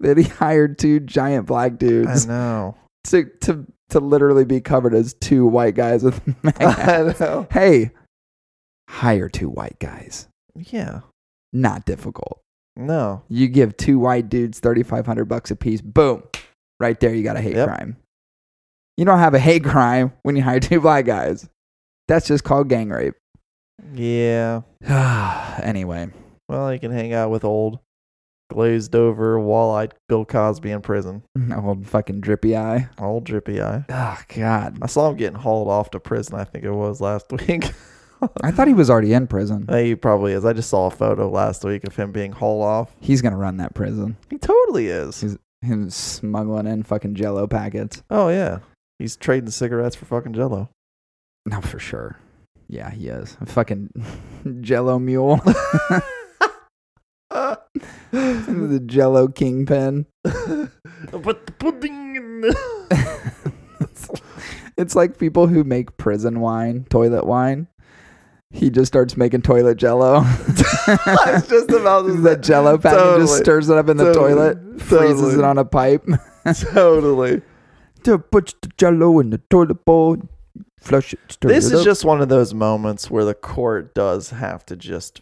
A: that he hired two giant black dudes.
B: I know.
A: to to to literally be covered as two white guys with MAGA hats. Hey, hire two white guys.
B: Yeah.
A: Not difficult.
B: No.
A: You give two white dudes thirty five hundred bucks a piece. Boom, right there. You got a hate
B: Yep.
A: crime. You don't have a hate crime when you hire two black guys. That's just called gang rape.
B: Yeah.
A: anyway,
B: Well, you can hang out with old, glazed over, wall-eyed Bill Cosby in prison.
A: old fucking drippy eye.
B: Old drippy eye.
A: Oh God,
B: I saw him getting hauled off to prison. I think it was last week.
A: I thought he was already in prison.
B: Uh, he probably is. I just saw a photo last week of him being hauled off.
A: He's gonna run that prison.
B: He totally is.
A: He's- Him smuggling in fucking Jello packets.
B: Oh yeah, he's trading cigarettes for fucking Jello.
A: No, for sure. Yeah, he is. A fucking Jello mule. the Jello kingpin.
B: Put the pudding in the.
A: it's, it's like people who make prison wine, toilet wine. He just starts making toilet jello.
B: It's just about to
A: that jello packet
B: Totally.
A: just stirs it up in the
B: Totally.
A: toilet, freezes
B: Totally.
A: it on a pipe.
B: totally.
A: to put the jello in the toilet bowl, flush it, stir
B: This
A: it
B: is
A: up.
B: just one of those moments where the court does have to just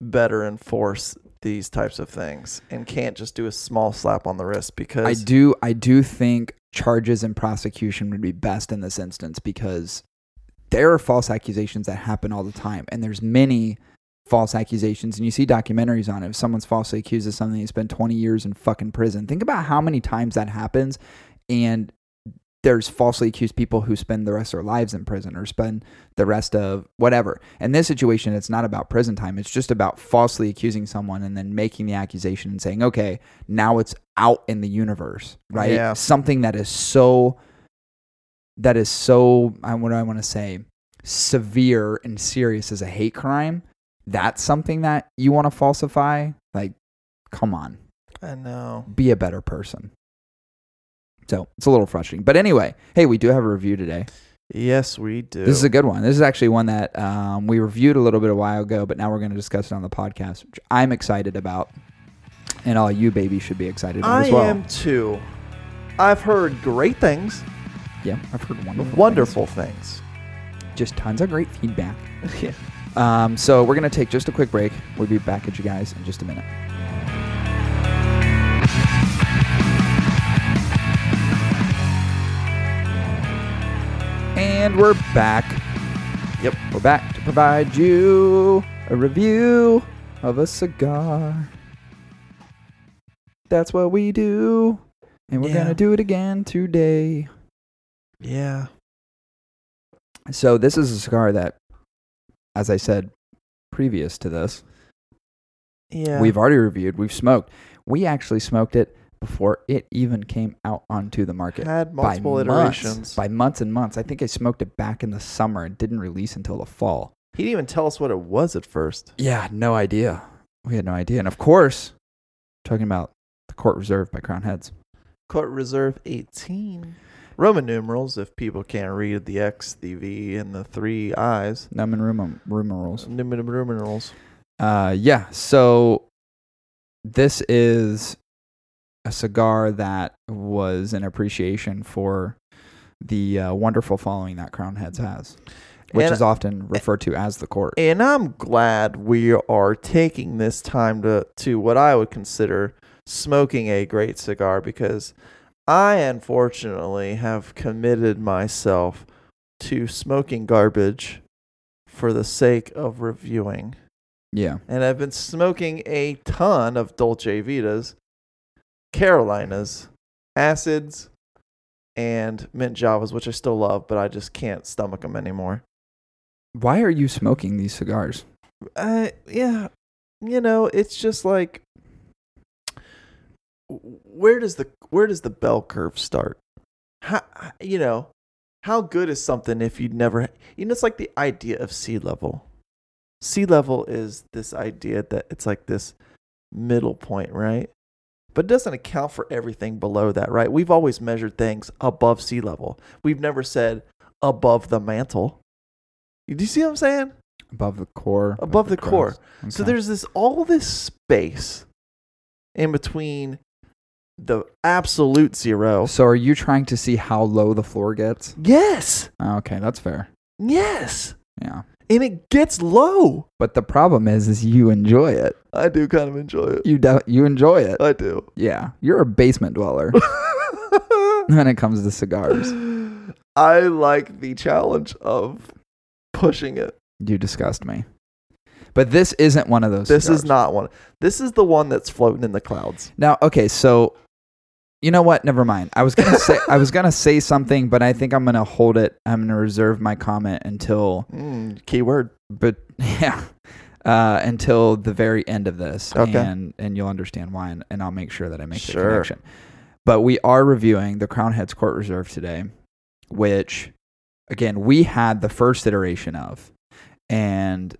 B: better enforce these types of things and can't just do a small slap on the wrist because
A: I do I do think charges and prosecution would be best in this instance because there are false accusations that happen all the time and there's many false accusations. And you see documentaries on it. If someone's falsely accused of something they spend 20 years in fucking prison. Think about how many times that happens and there's falsely accused people who spend the rest of their lives in prison or spend the rest of whatever. In this situation, it's not about prison time. It's just about falsely accusing someone and then making the accusation and saying, okay, now it's out in the universe, right?
B: Yeah.
A: Something that is so, that is so, what do I want to say, severe and serious as a hate crime. That's something that you want to falsify. Like, come on
B: I know.
A: be a better person. So it's a little frustrating. But anyway, hey, we do have a review today.
B: Yes, we do.
A: This is a good one. This is actually one that um, we reviewed a little bit a while ago, but now we're going to discuss it on the podcast, which I'm excited about. And all you babies should be excited about
B: I
A: as well.
B: I am too. I've heard great things,
A: Yeah, I've heard wonderful.
B: wonderful things.
A: things. Just tons of great feedback.
B: yeah.
A: Um, so we're going to take just a quick break. We'll be back at you guys in just a minute. And we're back.
B: Yep.
A: We're back to provide you a review of a cigar. That's what we do. And we're
B: Yeah.
A: going to do it again today.
B: Yeah.
A: So this is a cigar that, as I said previous to this,
B: Yeah.
A: we've already reviewed. We've smoked. We actually smoked it before it even came out onto the market.
B: had multiple
A: by
B: iterations.
A: Months, by months and months. I think I smoked it back in the summer and didn't release until the fall.
B: he didn't even tell us what it was at first.
A: Yeah, no idea. We had no idea. And of course, talking about the Court Reserve by Crown Heads.
B: Court Reserve 18. Roman numerals, if people can't read the X, the V, and the three I's.
A: Numen rumor rules.
B: Numen numerals.
A: Uh, yeah. So this is a cigar that was an appreciation for the uh, wonderful following that Crown Heads has, which
B: And-
A: is often referred to as the court.
B: And I'm glad we are taking this time to, to what I would consider smoking a great cigar because I unfortunately have committed myself to smoking garbage for the sake of reviewing.
A: yeah.
B: And I've been smoking a ton of Dolce Vitas, Carolinas, acids, and mint Javas, which I still love, but I just can't stomach them anymore.
A: Why are you smoking these cigars?
B: Uh, yeah, you know, it's just like where does the where does the bell curve start? How you know how good is something if you'd never you know it's like the idea of sea level. Sea level is this idea that it's like this middle point, right? But it doesn't account for everything below that, right? We've always measured things above sea level. We've never said above the mantle. Do you see what I'm saying?
A: Above the core.
B: Above the core.
A: crust.
B: So there's this all this space in between the absolute zero.
A: So are you trying to see how low the floor gets?
B: Yes.
A: Oh, Okay, that's fair.
B: Yes.
A: Yeah.
B: And it gets low.
A: But the problem is, is you enjoy it.
B: I do kind of enjoy it.
A: You do, you enjoy it.
B: I do.
A: Yeah. You're a basement dweller when it comes to cigars.
B: I like the challenge of pushing it.
A: You disgust me. But this isn't one of those.
B: This
A: cigars.
B: is not one. This is the one that's floating in the clouds.
A: Now, okay, so you know what? Never mind. I was gonna say I was gonna say something, but I think I'm gonna hold it. I'm gonna reserve my comment until,
B: Mm, keyword.
A: but yeah, uh, until the very end of this,
B: Okay.
A: and and you'll understand why, and, and I'll make sure that I make
B: Sure.
A: the connection. But we are reviewing the Crown Heads Court Reserve today, which, again, we had the first iteration of, and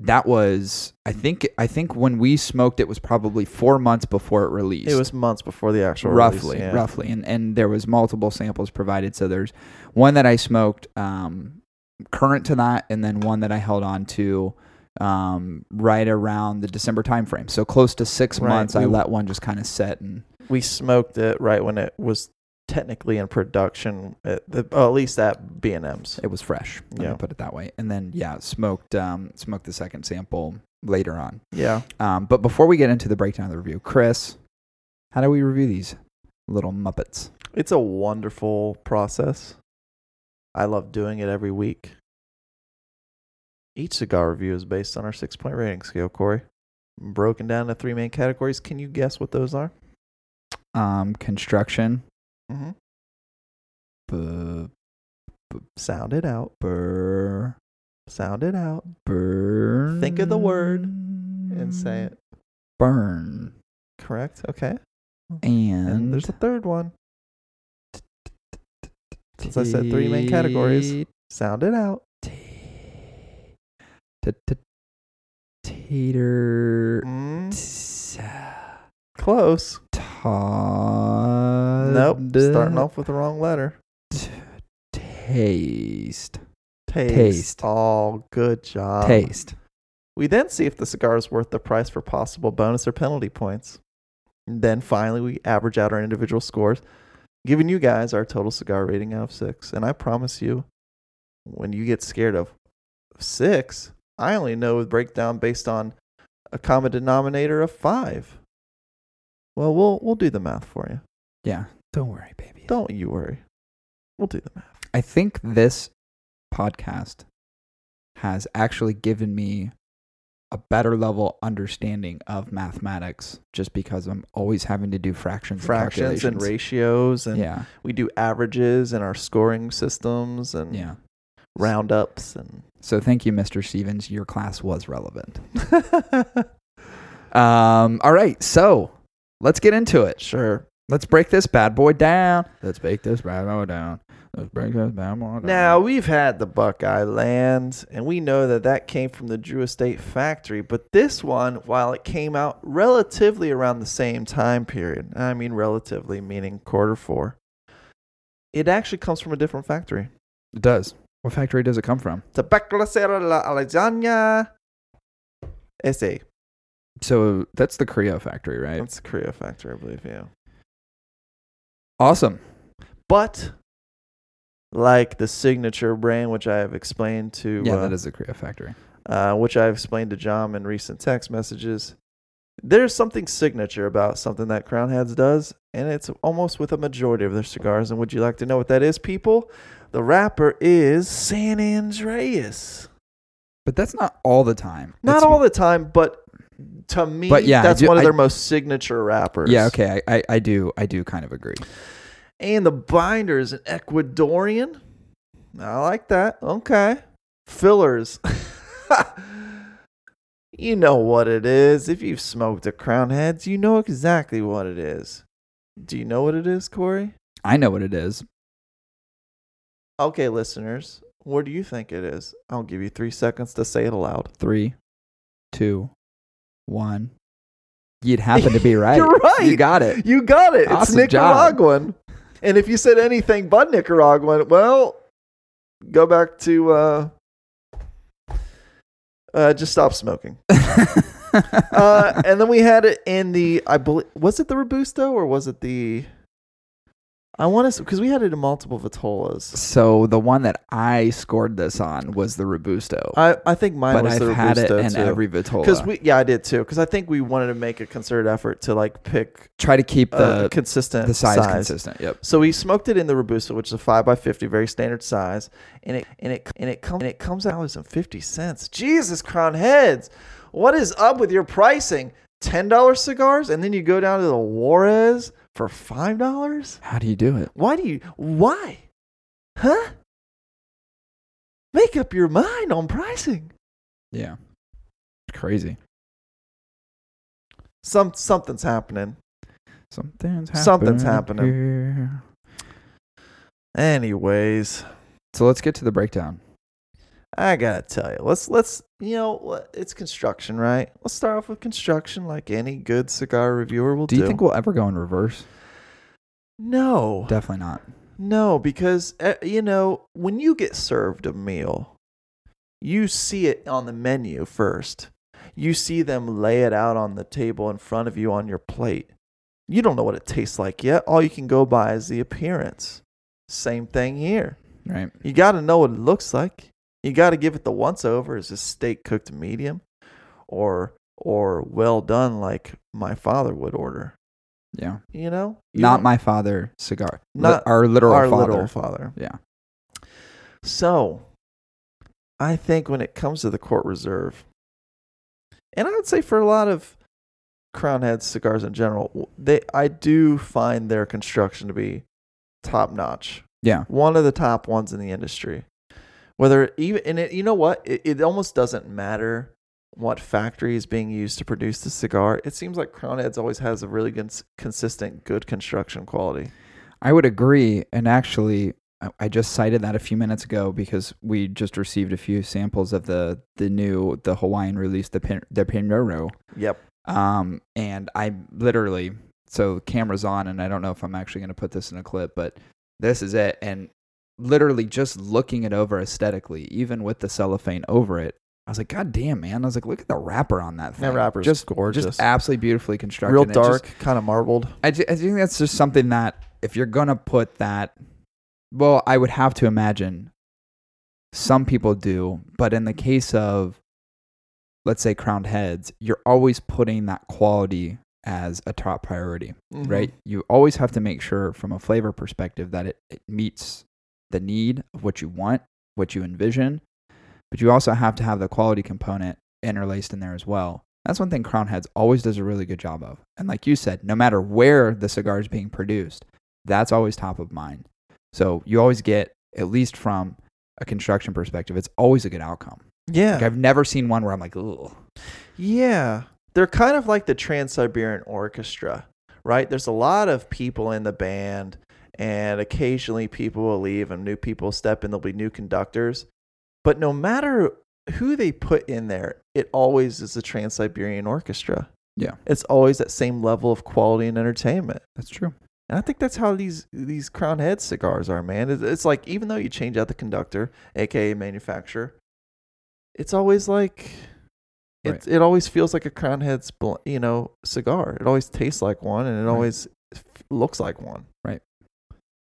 A: that was I think I think when we smoked it was probably four months before it released.
B: It was months before the actual
A: roughly
B: release, yeah.
A: roughly. And and there was multiple samples provided. So there's one that i smoked um current to that and then one that i held on to um right around the december timeframe. So close to six
B: Right,
A: months i let one just kind of set and
B: We smoked it right when it was technically in production, at, the, oh, at least at B and M's.
A: it was fresh let
B: Yeah.
A: me put it that way and then yeah smoked um smoked the second sample later on
B: Yeah.
A: um but before we get into the breakdown of the review chris how do we review these little muppets
B: It's a wonderful process. I love doing it every week. Each cigar review is based on our six point rating scale, Corey. Broken down into three main categories. Can you guess what those are?
A: um construction
B: Mm-hmm.
A: bu-
B: Sound it out.
A: bur-
B: Sound it out.
A: burn.
B: Think of the word And say it.
A: Burn.
B: Correct. Okay.
A: And,
B: And there's a third one. Since I said three main categories. Sound it out.
A: Tater.
B: Mm, close.
A: Todd.
B: Nope. Starting off with the wrong letter.
A: t- Taste.
B: Taste.
A: Taste.
B: Oh, good job.
A: Taste.
B: We then see if the cigar is worth the price for possible bonus or penalty points. And then finally, we average out our individual scores, giving you guys our total cigar rating out of six. And I promise you, when you get scared of six, I only know the breakdown based on a common denominator of five. Well, we'll we'll do the math for you.
A: Yeah. Don't worry, baby.
B: Don't you worry. We'll do the math.
A: I think this podcast has actually given me a better level understanding of mathematics just because I'm always having to do fractions,
B: Fractions and
A: calculations.
B: ratios, and
A: Yeah,
B: we do averages in our scoring systems and
A: yeah.
B: roundups and
A: So thank you, Mr. Stevens. Your class was relevant. Um, all right, so let's get into it.
B: sure.
A: Let's break this bad boy down. Let's break this bad boy down. Let's break this bad boy down.
B: Now we've had the Buckeye Lands, and we know that that came from the Drew Estate factory. But this one, while it came out relatively around the same time period, I mean relatively meaning quarter four, it actually comes from a different factory.
A: it does. What factory does it come from?
B: Tabacalacera La Alexandria SA.
A: So that's the Creo factory, right?
B: That's the Creo factory, I believe. Yeah.
A: Awesome.
B: But like the signature brand, which I have explained to
A: Yeah,
B: uh,
A: that is the Creo factory.
B: uh, which I've explained to John in recent text messages. There's something signature about something that Crown Heads does, and it's almost with a majority of their cigars. And would you like to know what that is, people? The wrapper is San Andreas.
A: But that's not all the time.
B: Not
A: It's-
B: all the time, but to me,
A: But yeah,
B: that's
A: do-
B: one of
A: I-
B: their most signature wrappers.
A: Yeah, okay. I, I, I do I do kind of agree.
B: And the binder is an Ecuadorian. I like that. Okay. Fillers. you know what it is. If you've smoked a Crown Heads, you know exactly what it is. Do you know what it is, Corey?
A: I know what it is.
B: Okay, listeners, what do you think it is? I'll give you three seconds to say it aloud.
A: Three, two, one. you'd happen to be right.
B: You're right.
A: You got it.
B: You got it.
A: Awesome
B: it's
A: job.
B: Nicaraguan. And if you said anything but Nicaraguan, well, go back to uh, uh, just stop smoking. uh, and then we had it in the I believe was it the Robusto or was it the I want to because we had it in multiple Vitolas.
A: so the one that I scored this on was the Robusto,
B: I, I think mine
A: but
B: was
A: I've
B: the
A: had it
B: Robusto
A: in
B: too.
A: every Vitola.
B: Because we yeah I did too because I think we wanted to make a concerted effort to like pick
A: try to keep the
B: consistent
A: the size, consistent. Yep.
B: So we smoked it in the Robusto, which is a five by fifty, very standard size, and it and it and it comes and it comes out as fifty cents. Jesus, Crown Heads, what is up with your pricing? Ten dollars cigars, and then you go down to the Juarez for five dollars.
A: How do you do it?
B: Why do you? Why? Huh? Make up your mind on pricing.
A: Yeah. Crazy.
B: Some something's happening.
A: Something's happening.
B: Something's happening.
A: here.
B: Anyways,
A: So let's get to the breakdown.
B: I gotta tell you, let's let's you know it's construction, right? Let's start off with construction, like any good cigar reviewer will
A: Do
B: do.
A: you think we'll ever go in reverse?
B: no,
A: Definitely not.
B: no, because uh, you know when you get served a meal, you see it on the menu first. You see them lay it out on the table in front of you on your plate. You don't know what it tastes like yet. All you can go by is the appearance. Same thing here.
A: Right.
B: You got to know what it looks like. You got to give it the once over. Is this steak cooked medium, or or well done like my father would order?
A: Yeah.
B: You know, You
A: not my father cigar.
B: Not
A: our literal
B: our
A: father.
B: literal father.
A: Yeah.
B: So, I think when it comes to the court reserve, and I would say for a lot of crown head cigars in general, they I do find their construction to be top notch.
A: Yeah.
B: one of the top ones in the industry. Whether even and it, you know what, it, it almost doesn't matter what factory is being used to produce the cigar. It seems like Crown Heads always has a really good, consistent, good construction quality.
A: I would agree. And actually, I- just cited that a few minutes ago because we just received a few samples of the the new the Hawaiian release, the Pin, the Pinroro.
B: Yep.
A: Um, and I literally so camera's on, and I don't know if I'm actually going to put this in a clip, but this is it. And literally just looking it over aesthetically, even with the cellophane over it, I was like, God damn, man! I was like, look at the wrapper on that thing.
B: That wrapper's
A: just
B: gorgeous.
A: just absolutely beautifully constructed.
B: Real
A: And it just-
B: dark, kind of marbled.
A: I, ju- I think that's just something that if you're gonna put that, well, I would have to imagine some people do, but in the case of, let's say, crowned heads, you're always putting that quality as a top priority,
B: Mhm.
A: right? You always have to make sure, from a flavor perspective, that it, it meets the need of what you want, what you envision, but you also have to have the quality component interlaced in there as well. That's one thing Crown Heads always does a really good job of. And like you said, no matter where the cigar is being produced, that's always top of mind. So you always get, at least from a construction perspective, it's always a good outcome.
B: Yeah.
A: Like I've never seen one where I'm like, ugh.
B: Yeah. They're kind of like the Trans Siberian Orchestra, right? There's a lot of people in the band, and occasionally people will leave and new people step in. There'll be new conductors. But no matter who they put in there, it always is the Trans Siberian Orchestra.
A: Yeah.
B: It's always that same level of quality and entertainment.
A: That's true.
B: And I think that's how these these Crown Head cigars are, man. It's, it's like even though you change out the conductor, aka manufacturer, it's always like it
A: Right.
B: it always feels like a Crown Head's you know cigar. It always tastes like one, and it
A: Right.
B: always looks like one.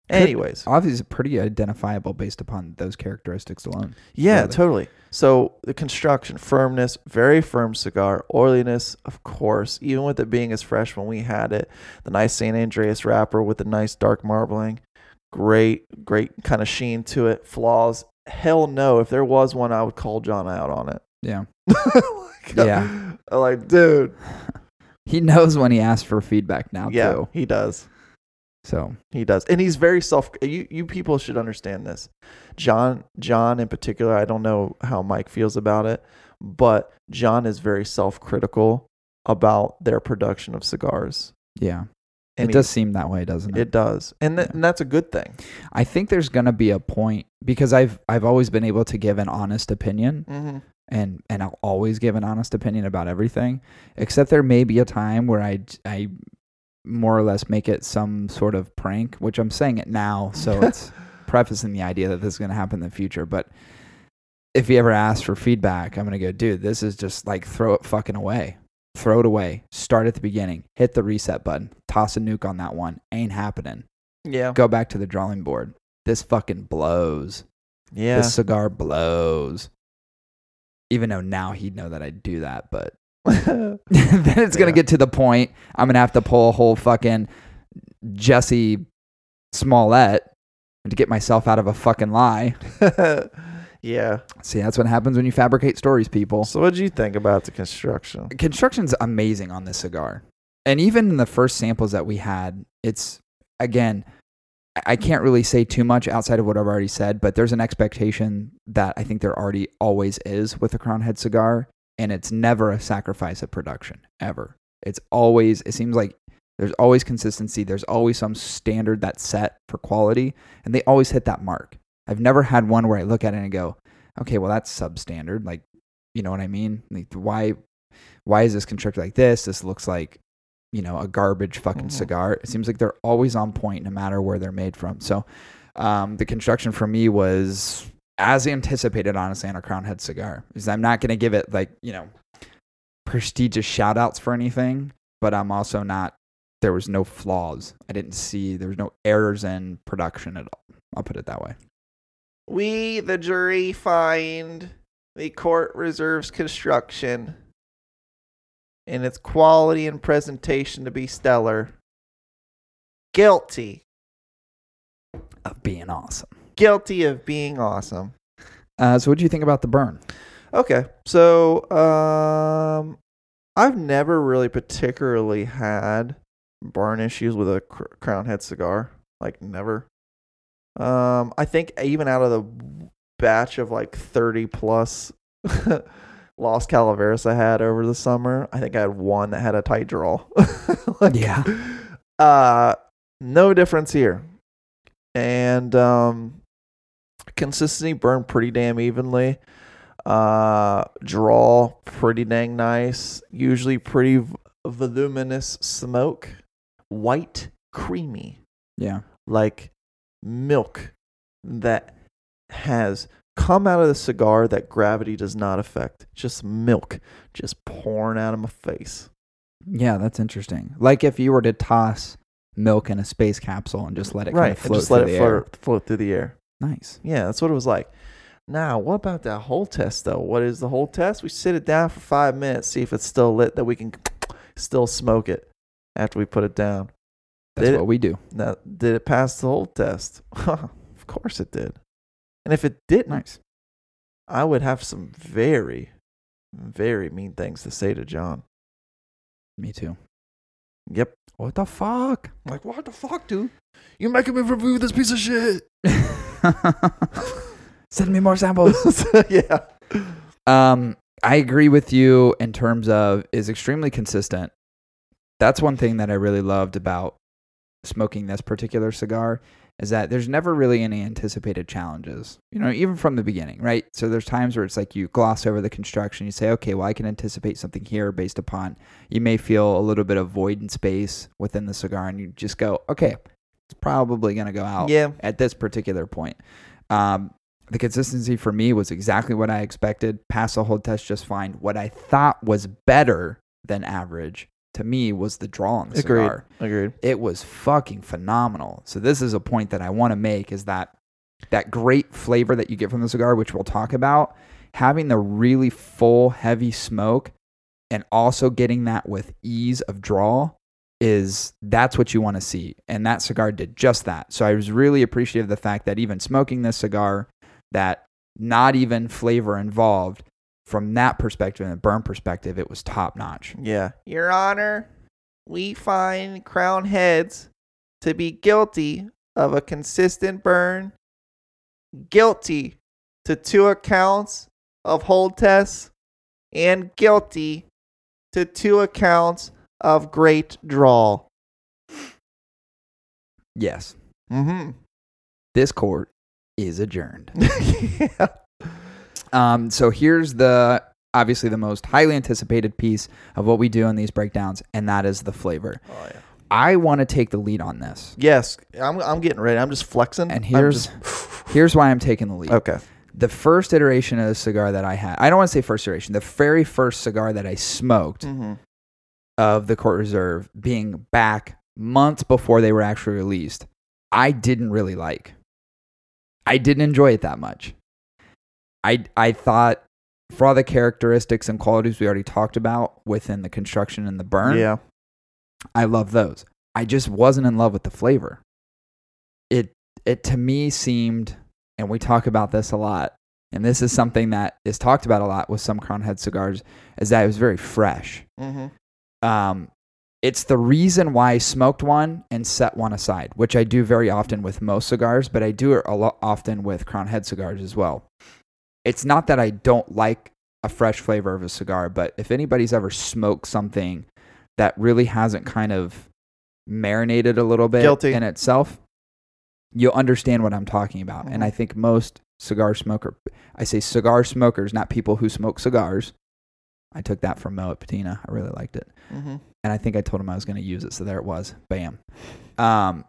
B: Anyways,
A: Obviously, it's pretty identifiable based upon those characteristics alone.
B: yeah,
A: really.
B: totally. So the construction, firmness, very firm cigar, oiliness, of course. Even with it being as fresh when we had it, the nice San Andreas wrapper with the nice dark marbling, great, great kind of sheen to it. Flaws, hell no. If there was one, I would call John out on it.
A: Yeah.
B: Oh like,
A: Yeah.
B: I'm like, dude.
A: He knows when he asks for feedback now,
B: Yeah,
A: too.
B: he does.
A: So,
B: He does, and he's very self. You you people should understand this. John John in particular. I don't know how Mike feels about it, but John is very self critical about their production of cigars.
A: yeah.
B: And
A: it does seem that way, doesn't it?
B: It does, and, th-
A: Yeah.
B: and that's a good thing.
A: I think there's going to be a point because I've I've always been able to give an honest opinion
B: Mm-hmm.
A: and and I'll always give an honest opinion about everything. Except there may be a time where I I more or less make it some sort of prank, which I'm saying it now, so it's prefacing the idea that this is going to happen in the future. But if he ever asks for feedback, I'm going to go, dude, this is just like throw it fucking away. Throw it away. Start at the beginning. Hit the reset button. Toss a nuke on that one. Ain't happening.
B: Yeah.
A: Go back to the drawing board. This fucking blows.
B: Yeah.
A: This cigar blows. Even though now he'd know that I'd do that, but then it's gonna
B: Yeah.
A: get to the point I'm gonna have to pull a whole fucking Jussie Smollett to get myself out of a fucking lie.
B: yeah.
A: See, that's what happens when you fabricate stories, people.
B: So what do you think about the construction?
A: Construction's amazing on this cigar. And even in the first samples that we had, it's again, I- I can't really say too much outside of what I've already said, but there's an expectation that I think there already always is with a Crown Head cigar, and it's never a sacrifice of production, ever. It's always, it seems like there's always consistency, there's always some standard that's set for quality, and they always hit that mark. I've never had one where I look at it and go, okay, well, that's substandard. Like, you know what I mean? Like, why, why is this constructed like this? This looks like, you know, a garbage fucking
B: Mhm.
A: cigar. It seems like they're always on point no matter where they're made from. So, um, the construction for me was as anticipated, honestly, on a Santa Crown Head cigar. Is I'm not going to give it like, you know, prestigious shout outs for anything, but I'm also not, there was no flaws. I didn't see, there was no errors in production at all. I'll put it that way.
B: We, the jury, find the court reserves construction in its quality and presentation to be stellar. Guilty.
A: Of being awesome.
B: Guilty of being awesome.
A: Uh, so, what do you think about the burn?
B: Okay. So, um, I've never really particularly had burn issues with a cr- crown head cigar. Like, never. Um, I think even out of the batch of like 30 plus Las Calaveras I had over the summer, I think I had one that had a tight draw. Like,
A: Yeah.
B: Uh, no difference here. And um, consistency burn pretty damn evenly. Uh, draw pretty dang nice. Usually pretty v- voluminous smoke. White, creamy,
A: Yeah.
B: like milk that has come out of the cigar that gravity does not affect. Just milk just pouring out of my face.
A: Yeah, that's interesting. Like if you were to toss milk in a space capsule and just let it
B: right.
A: kind of float
B: just let it float, float through the air.
A: Nice.
B: Yeah, that's what it was like. Now, what about that whole test though? What is the whole test? We sit it down for five minutes, see if it's still lit, that we can still smoke it after we put it down.
A: That's
B: Did it-
A: what we do.
B: Now, did it pass the whole test? of course it did. And if it didn't,
A: Nice.
B: I would have some very, very mean things to say to John.
A: Me too.
B: Yep.
A: What the fuck?
B: Like, what the fuck, dude? You're making me review this piece of shit?
A: Send me more samples.
B: yeah.
A: Um, I agree with you in terms of is extremely consistent. That's one thing that I really loved about smoking this particular cigar is that there's never really any anticipated challenges. You know, even from the beginning, right? So there's times where it's like you gloss over the construction, you say, okay, well, I can anticipate something here based upon you may feel a little bit of void in space within the cigar, and you just go, okay, it's probably gonna go out
B: Yeah.
A: at this particular point. Um, the consistency for me was exactly what I expected. Pass the whole test just fine. What I thought was better than average to me was the draw on the
B: Agreed.
A: cigar.
B: Agreed.
A: It was fucking phenomenal. So this is a point that I want to make is that that great flavor that you get from the cigar, which we'll talk about, having the really full, heavy smoke, and also getting that with ease of draw is that's what you want to see. And that cigar did just that. So I was really appreciative of the fact that even smoking this cigar, that not even flavor involved, from that perspective and the burn perspective, it was top notch.
B: Yeah. Your Honor, we find crown heads to be guilty of a consistent burn, guilty to two accounts of hold tests, and guilty to two accounts of great draw.
A: Yes,
B: Mm-hmm.
A: this court is adjourned.
B: yeah.
A: Um, so here's the obviously the most highly anticipated piece of what we do in these breakdowns, and that is the flavor.
B: Oh yeah.
A: I want to take the lead on this,
B: Yes, I'm. I'm getting ready. I'm just flexing.
A: and here's here's why I'm taking the lead.
B: okay.
A: The first iteration of the cigar that I had, I don't want to say first iteration, the very first cigar that I smoked
B: Mm-hmm.
A: Of the Court Reserve being back months before they were actually released, I didn't really like. I didn't enjoy it that much. I I thought for all the characteristics and qualities we already talked about within the construction and the burn,
B: Yeah.
A: I love those. I just wasn't in love with the flavor. It it to me seemed, and we talk about this a lot, and this is something that is talked about a lot with some Crown Head cigars, is that it was very fresh.
B: Mm-hmm.
A: Um, it's the reason why I smoked one and set one aside, which I do very often with most cigars, but I do it a lot often with Crown Head cigars as well. It's not that I don't like a fresh flavor of a cigar, but if anybody's ever smoked something that really hasn't kind of marinated a little bit
B: Guilty.
A: in itself, you'll understand what I'm talking about. And
B: Mhm.
A: I think most cigar smoker, I say cigar smokers, not people who smoke cigars. I took that from Mo at Patina. I really liked it
B: Mm-hmm.
A: and I think I told him I was going to use it, so there it was. Bam. Um,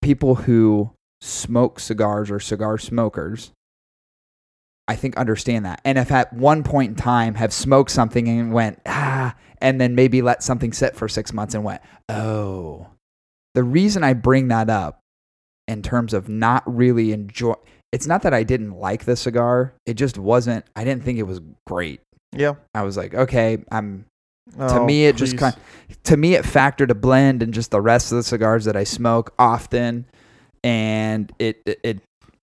A: people who smoke cigars or cigar smokers, I think understand that, and if at one point in time have smoked something and went ah, and then maybe let something sit for six months and went oh. The reason I bring that up in terms of not really enjoy, it's not that I didn't like the cigar. It just wasn't. I didn't think it was great.
B: Yeah.
A: I was like, okay, I'm to
B: Oh,
A: me it just
B: please.
A: kind to me it factored a blend and just the rest of the cigars that I smoke often and it it it,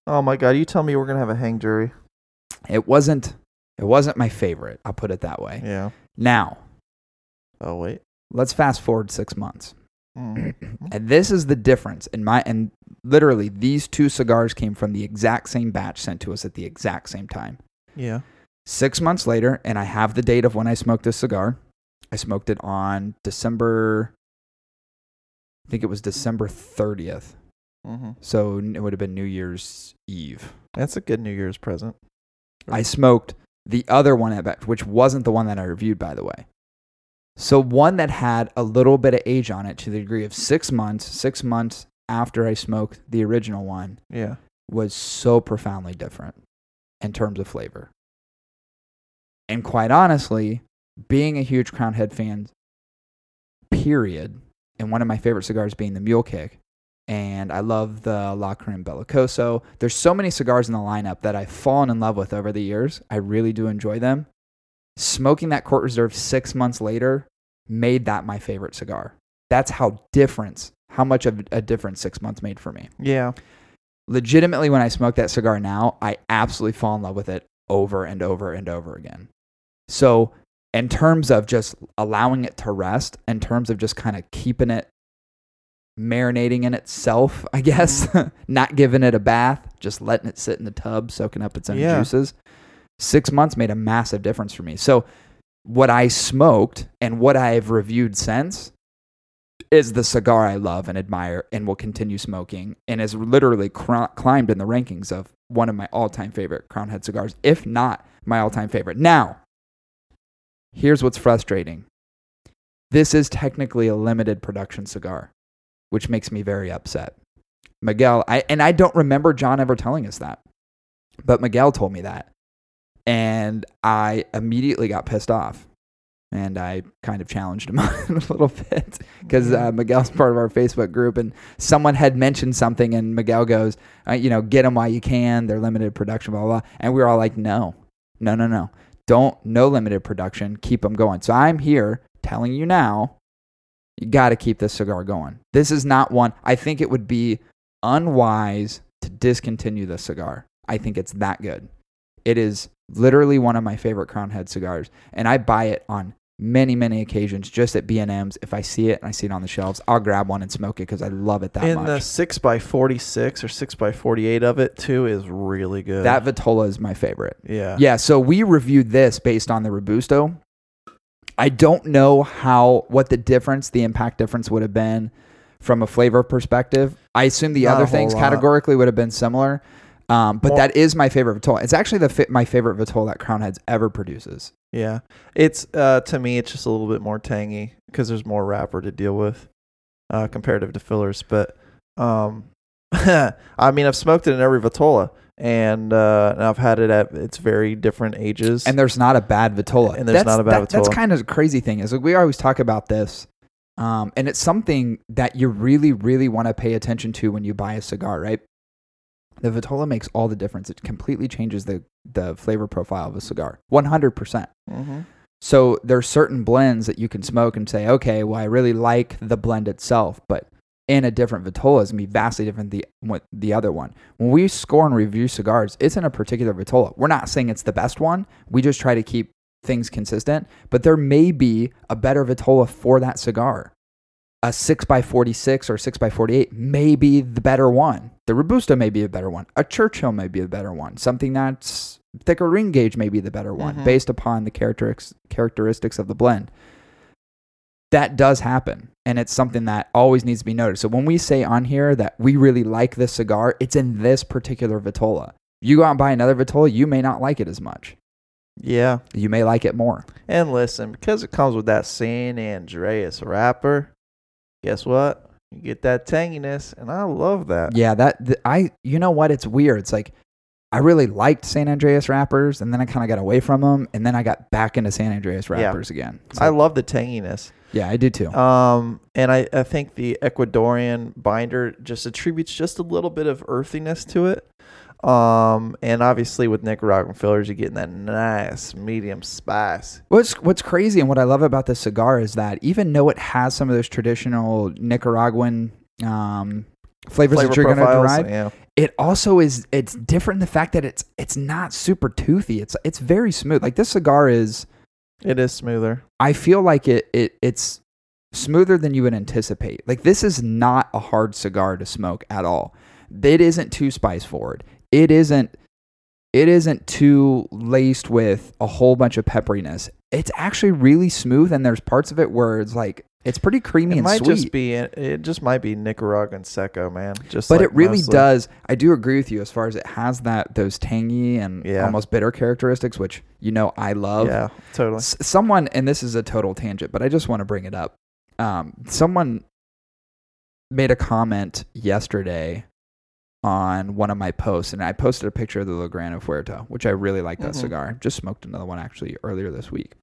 B: Oh my god! You tell me we're gonna have a hang jury.
A: it wasn't it wasn't my favorite I'll put it that way
B: Yeah.
A: now
B: Oh wait.
A: let's fast forward 6 months
B: Mm.
A: and this is the difference in my and literally these two cigars came from the exact same batch sent to us at the exact same time
B: Yeah.
A: 6 months later and I have the date of when I smoked this cigar I smoked it on December I think it was December 30th
B: Mm-hmm.
A: So it would have been New Year's Eve.
B: That's a good New Year's present.
A: I smoked the other one at back, which wasn't the one that I reviewed, by the way. So one that had a little bit of age on it to the degree of six months, six months after I smoked the original one,
B: Yeah.
A: was so profoundly different in terms of flavor. And quite honestly, being a huge Crown Head fan, period, and one of my favorite cigars being the Mule Kick, and I love the Le Carême Bellicoso. There's so many cigars in the lineup that I've fallen in love with over the years. I really do enjoy them. Smoking that Court Reserve six months later made that my favorite cigar. That's how difference, how much of a difference six months made for me
B: Yeah.
A: legitimately when I smoke that cigar now, I absolutely fall in love with it over and over and over again. So, in terms of just allowing it to rest, in terms of just kind of keeping it marinating in itself, I mm-hmm. guess, not giving it a bath, just letting it sit in the tub, soaking up its own
B: Yeah.
A: juices, six months made a massive difference for me. So, what I smoked and what I've reviewed since is the cigar I love and admire and will continue smoking and has literally cr- climbed in the rankings of one of my all-time favorite Crown Head cigars, if not my all-time favorite. Now, here's what's frustrating. This is technically a limited production cigar, which makes me very upset. Miguel, I and I don't remember John ever telling us that. But Miguel told me that. And I immediately got pissed off. And I kind of challenged him a little bit because uh, Miguel's part of our Facebook group, and someone had mentioned something, and Miguel goes, uh, "You know, get them while you can. They're limited production, blah blah." blah. And we were all like, "No, no, no, no, don't. No limited production. Keep them going." So I'm here telling you now, you got to keep this cigar going. This is not one. I think it would be unwise to discontinue this cigar. I think it's that good. It is literally one of my favorite Crown Head cigars, and I buy it on many, many occasions just at B&M's. If I see it and I see it on the shelves, I'll grab one and smoke it because I love it that
B: and
A: much.
B: the six by forty six or six by forty eight of it too is really good.
A: that Vitola is my favorite.
B: yeah.
A: Yeah, so we reviewed this based on the Robusto. I don't know how what the difference, the impact difference would have been from a flavor perspective. I assume the
B: Not
A: other things
B: lot.
A: categorically would have been similar. Um, but
B: More-
A: that is my favorite Vitola. It's actually the fi- my favorite Vitola that Crown Heads ever produces.
B: Yeah, it's uh to me it's just a little bit more tangy because there's more wrapper to deal with, uh, comparative to fillers. But um, I mean I've smoked it in every Vitola, and uh, and I've had it at its very different ages.
A: And there's not a bad Vitola.
B: And there's
A: That's-
B: not a bad
A: that- That's kind of the crazy thing is like we always talk about this, um, and it's something that you really, really want to pay attention to when you buy a cigar, right? The Vitola makes all the difference. It completely changes the the flavor profile of a cigar, one hundred percent.
B: hmm
A: So there's certain blends that you can smoke and say, okay, well, I really like the blend itself, but in a different Vitola is gonna be vastly different than the, the other one. When we score and review cigars, it's in a particular Vitola. We're not saying it's the best one. We just try to keep things consistent, but there may be a better Vitola for that cigar. A 6x46 or 6x48 may be the better one. The Robusto may be a better one. A Churchill may be a better one. Something that's thicker ring gauge may be the better one
B: Mhm.
A: based upon the characteristics characteristics of the blend. That does happen, and it's something that always needs to be noted. So when we say on here that we really like this cigar, it's in this particular Vitola. You go out and buy another Vitola, you may not like it as much.
B: Yeah,
A: You may like it more.
B: and listen, because it comes with that San Andreas wrapper, guess what? You get that tanginess, and I love that.
A: Yeah, that th- I you know what? It's weird. It's like I really liked San Andreas rappers, and then I kind of got away from them, and then I got back into San Andreas
B: Yeah.
A: again.
B: I love the tanginess.
A: yeah, I do too.
B: Um, and I, I think the Ecuadorian binder just attributes just a little bit of earthiness to it. Um, and obviously with Nicaraguan fillers, you're getting that nice medium spice.
A: What's what's crazy and what I love about this cigar is that even though it has some of those traditional Nicaraguan um, flavors that you're going to derive,
B: yeah.
A: it also is it's different in the fact that it's it's not super toothy. It's it's very smooth. Like this cigar is
B: It is smoother.
A: I feel like it it it's smoother than you would anticipate. Like this is not a hard cigar to smoke at all. It isn't too spice forward. It isn't it isn't too laced with a whole bunch of pepperiness. It's actually really smooth and there's parts of it where it's like it's pretty creamy
B: It
A: and
B: might
A: sweet.
B: just be it just might be Nicaraguan seco, man. Just
A: but
B: like
A: it really
B: mostly.
A: does. I do agree with you as far as it has that those tangy and
B: Yeah.
A: almost bitter characteristics, which you know I love.
B: Yeah, totally.
A: S- someone and this is a total tangent but i just want to bring it up um, someone made a comment yesterday on one of my posts and i posted a picture of the lograno fuerte which i really like that
B: Mhm.
A: cigar just smoked another one actually earlier this week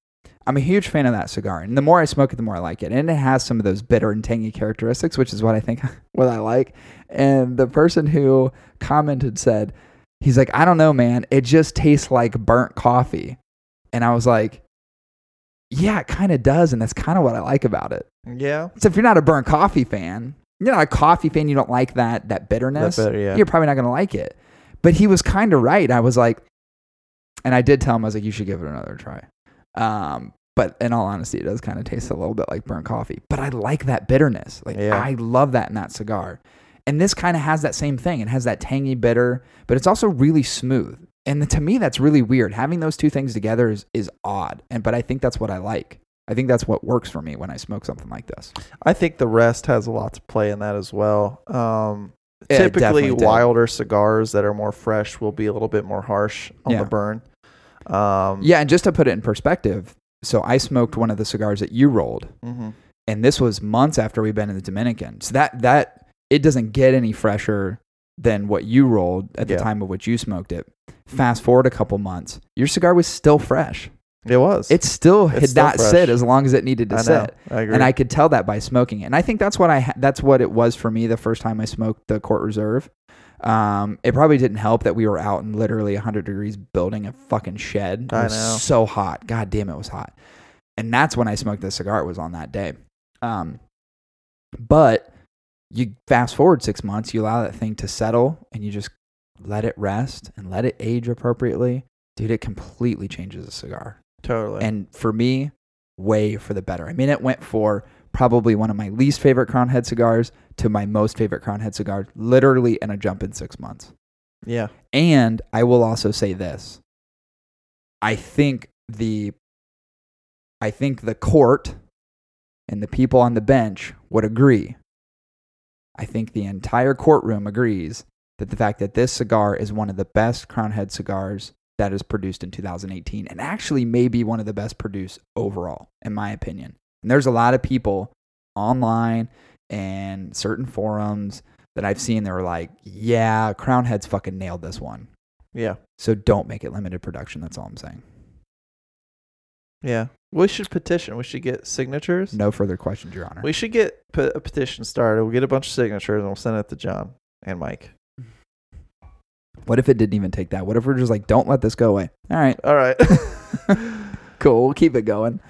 A: i'm a huge fan of that cigar and the more i smoke it the more i like it and it has some of those bitter and tangy characteristics which is what i think what i like and the person who commented said he's like i don't know man it just tastes like burnt coffee and i was like yeah, it kind of does, and that's kind of what I like about it.
B: Yeah.
A: So if you're not a burnt coffee fan, you're not a coffee fan, you don't like that that bitterness,
B: That better, yeah.
A: you're probably not going to like it. But he was kind of right. I was like, and I did tell him I was like, you should give it another try. Um, but in all honesty, it does kind of taste a little bit like burnt coffee. But I like that bitterness. Like
B: Yeah.
A: I love that in that cigar. And this kind of has that same thing. It has that tangy bitter, but it's also really smooth. And to me, that's really weird. Having those two things together is, is odd. And but I think that's what I like. I think that's what works for me when I smoke something like this.
B: I think the rest has a lot to play in that as well. Um,
A: Yeah,
B: typically, wilder cigars that are more fresh will be a little bit more harsh on
A: Yeah.
B: the burn. Um,
A: Yeah, and just to put it in perspective, so I smoked one of the cigars that you rolled,
B: mhm.
A: and this was months after we've been in the Dominican. So that that it doesn't get any fresher than what you rolled at the
B: Yeah.
A: time of which you smoked it. Fast forward a couple months, your cigar was still fresh.
B: It was.
A: It still
B: It's
A: had
B: still
A: not
B: fresh.
A: sit as long as it needed to
B: I
A: sit.
B: I agree.
A: And I could tell that by smoking it. And I think that's what I ha- that's what it was for me the first time I smoked the Court Reserve. Um, it probably didn't help that we were out in literally 100 degrees building a fucking shed. It
B: I
A: was
B: know.
A: so hot. God damn, it was hot. And that's when I smoked the cigar. It was on that day. Um, but you fast forward six months, you allow that thing to settle, and you just let it rest and let it age appropriately. Dude, it completely changes a cigar
B: totally.
A: and for me, way for the better. I mean, it went for probably one of my least favorite Crown Head cigars to my most favorite Crown Head cigar, literally in a jump in six months.
B: yeah.
A: And I will also say this: I think the, I think the court and the people on the bench would agree. I think the entire courtroom agrees that the fact that this cigar is one of the best Crown Head cigars that is produced in 2018 and actually may be one of the best produced overall, in my opinion. And there's a lot of people online and certain forums that I've seen that are like, yeah, Crown Head's fucking nailed this one.
B: Yeah.
A: So don't make it limited production. That's all I'm saying.
B: Yeah. We should petition. We should get signatures.
A: No further questions, Your Honor.
B: We should get a petition started. We'll get a bunch of signatures and we'll send it to John and Mike.
A: What if it didn't even take that? What if we're just like, don't let this go away? All right,
B: All right.
A: cool. We'll keep it going.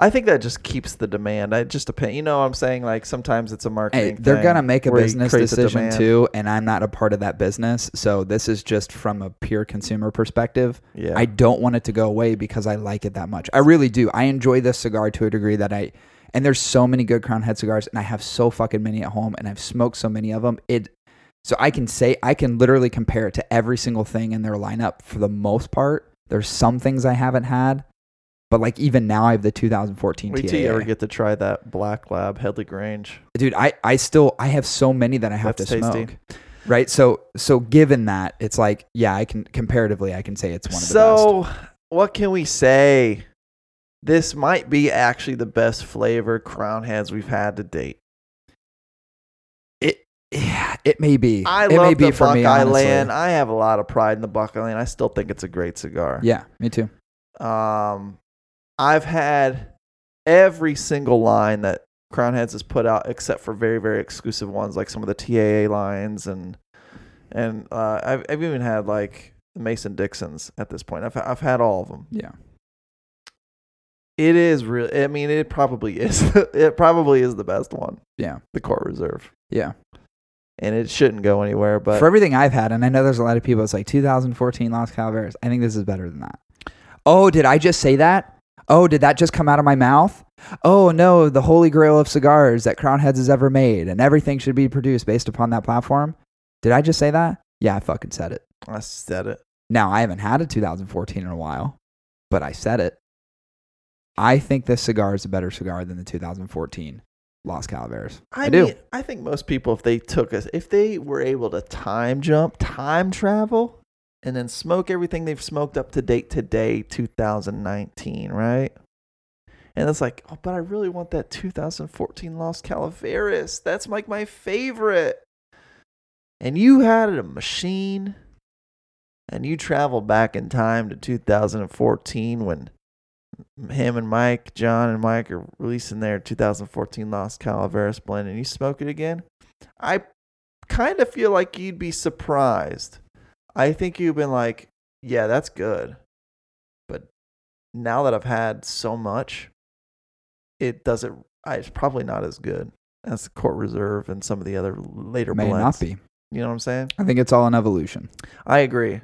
B: I think that just keeps the demand. I just depend. You know, what I'm saying like sometimes it's a marketing.
A: Hey, they're gonna make a business decision too, and I'm not a part of that business. So this is just from a pure consumer perspective.
B: Yeah.
A: I don't want it to go away because I like it that much. I really do. I enjoy this cigar to a degree that I. And there's so many good Crown Head cigars, and I have so fucking many at home, and I've smoked so many of them. It, so I can say I can literally compare it to every single thing in their lineup for the most part. There's some things I haven't had, but like even now I have the 2014
B: Wait till you ever get to try that Black Lab Headley Grange.
A: dude i i still i have so many that i have
B: That's
A: to
B: tasty.
A: smoke right so so given that it's like yeah i can comparatively i can say it's one of the best.
B: so, what can we say? This might be actually the best flavored crown heads we've had to date.
A: Yeah, it may be
B: I
A: it may
B: love
A: be
B: the
A: for me
B: Buckeye
A: honestly.
B: Land. I have a lot of pride in the Buckeye Land. I still think it's a great cigar.
A: yeah me too
B: Um, I've had every single line that Crown Heads has put out, except for very, very exclusive ones, like some of the TAA lines, and and uh, I've I've even had like Mason Dixon's at this point. I've I've had all of them.
A: yeah
B: It is real. I mean, it probably is. it probably is the best one,
A: yeah
B: the Court Reserve,
A: yeah
B: and it shouldn't go anywhere. But
A: for everything i've had and i know there's a lot of people it's like 2014 los calaveras. I think this is better than that. Oh did i just say that? Oh did that just come out of my mouth? Oh no the holy grail of cigars that crown heads has ever made and everything should be produced based upon that platform. Did i just say that? Yeah i fucking said it.
B: I said it.
A: Now, I haven't had a 2014 in a while, but I said it. I think this cigar is a better cigar than the 2014 Los Calaveras.
B: I,
A: I do.
B: mean, I think most people, if they took us, if they were able to time jump, time travel, and then smoke everything they've smoked up to date today, 2019, right? And it's like, oh, but I really want that 2014 Los Calaveras. That's like my favorite. And you had a machine, and you traveled back in time to 2014 when him and Mike, John and Mike are releasing their 2014 Los Calaveras blend and you smoke it again, I kind of feel like you'd be surprised. I think you've been like, yeah, that's good. But now that I've had so much, it doesn't, I- it's probably not as good as the Court Reserve and some of the other later
A: May
B: blends.
A: not be.
B: You know what I'm saying?
A: I think it's all an evolution.
B: I agree.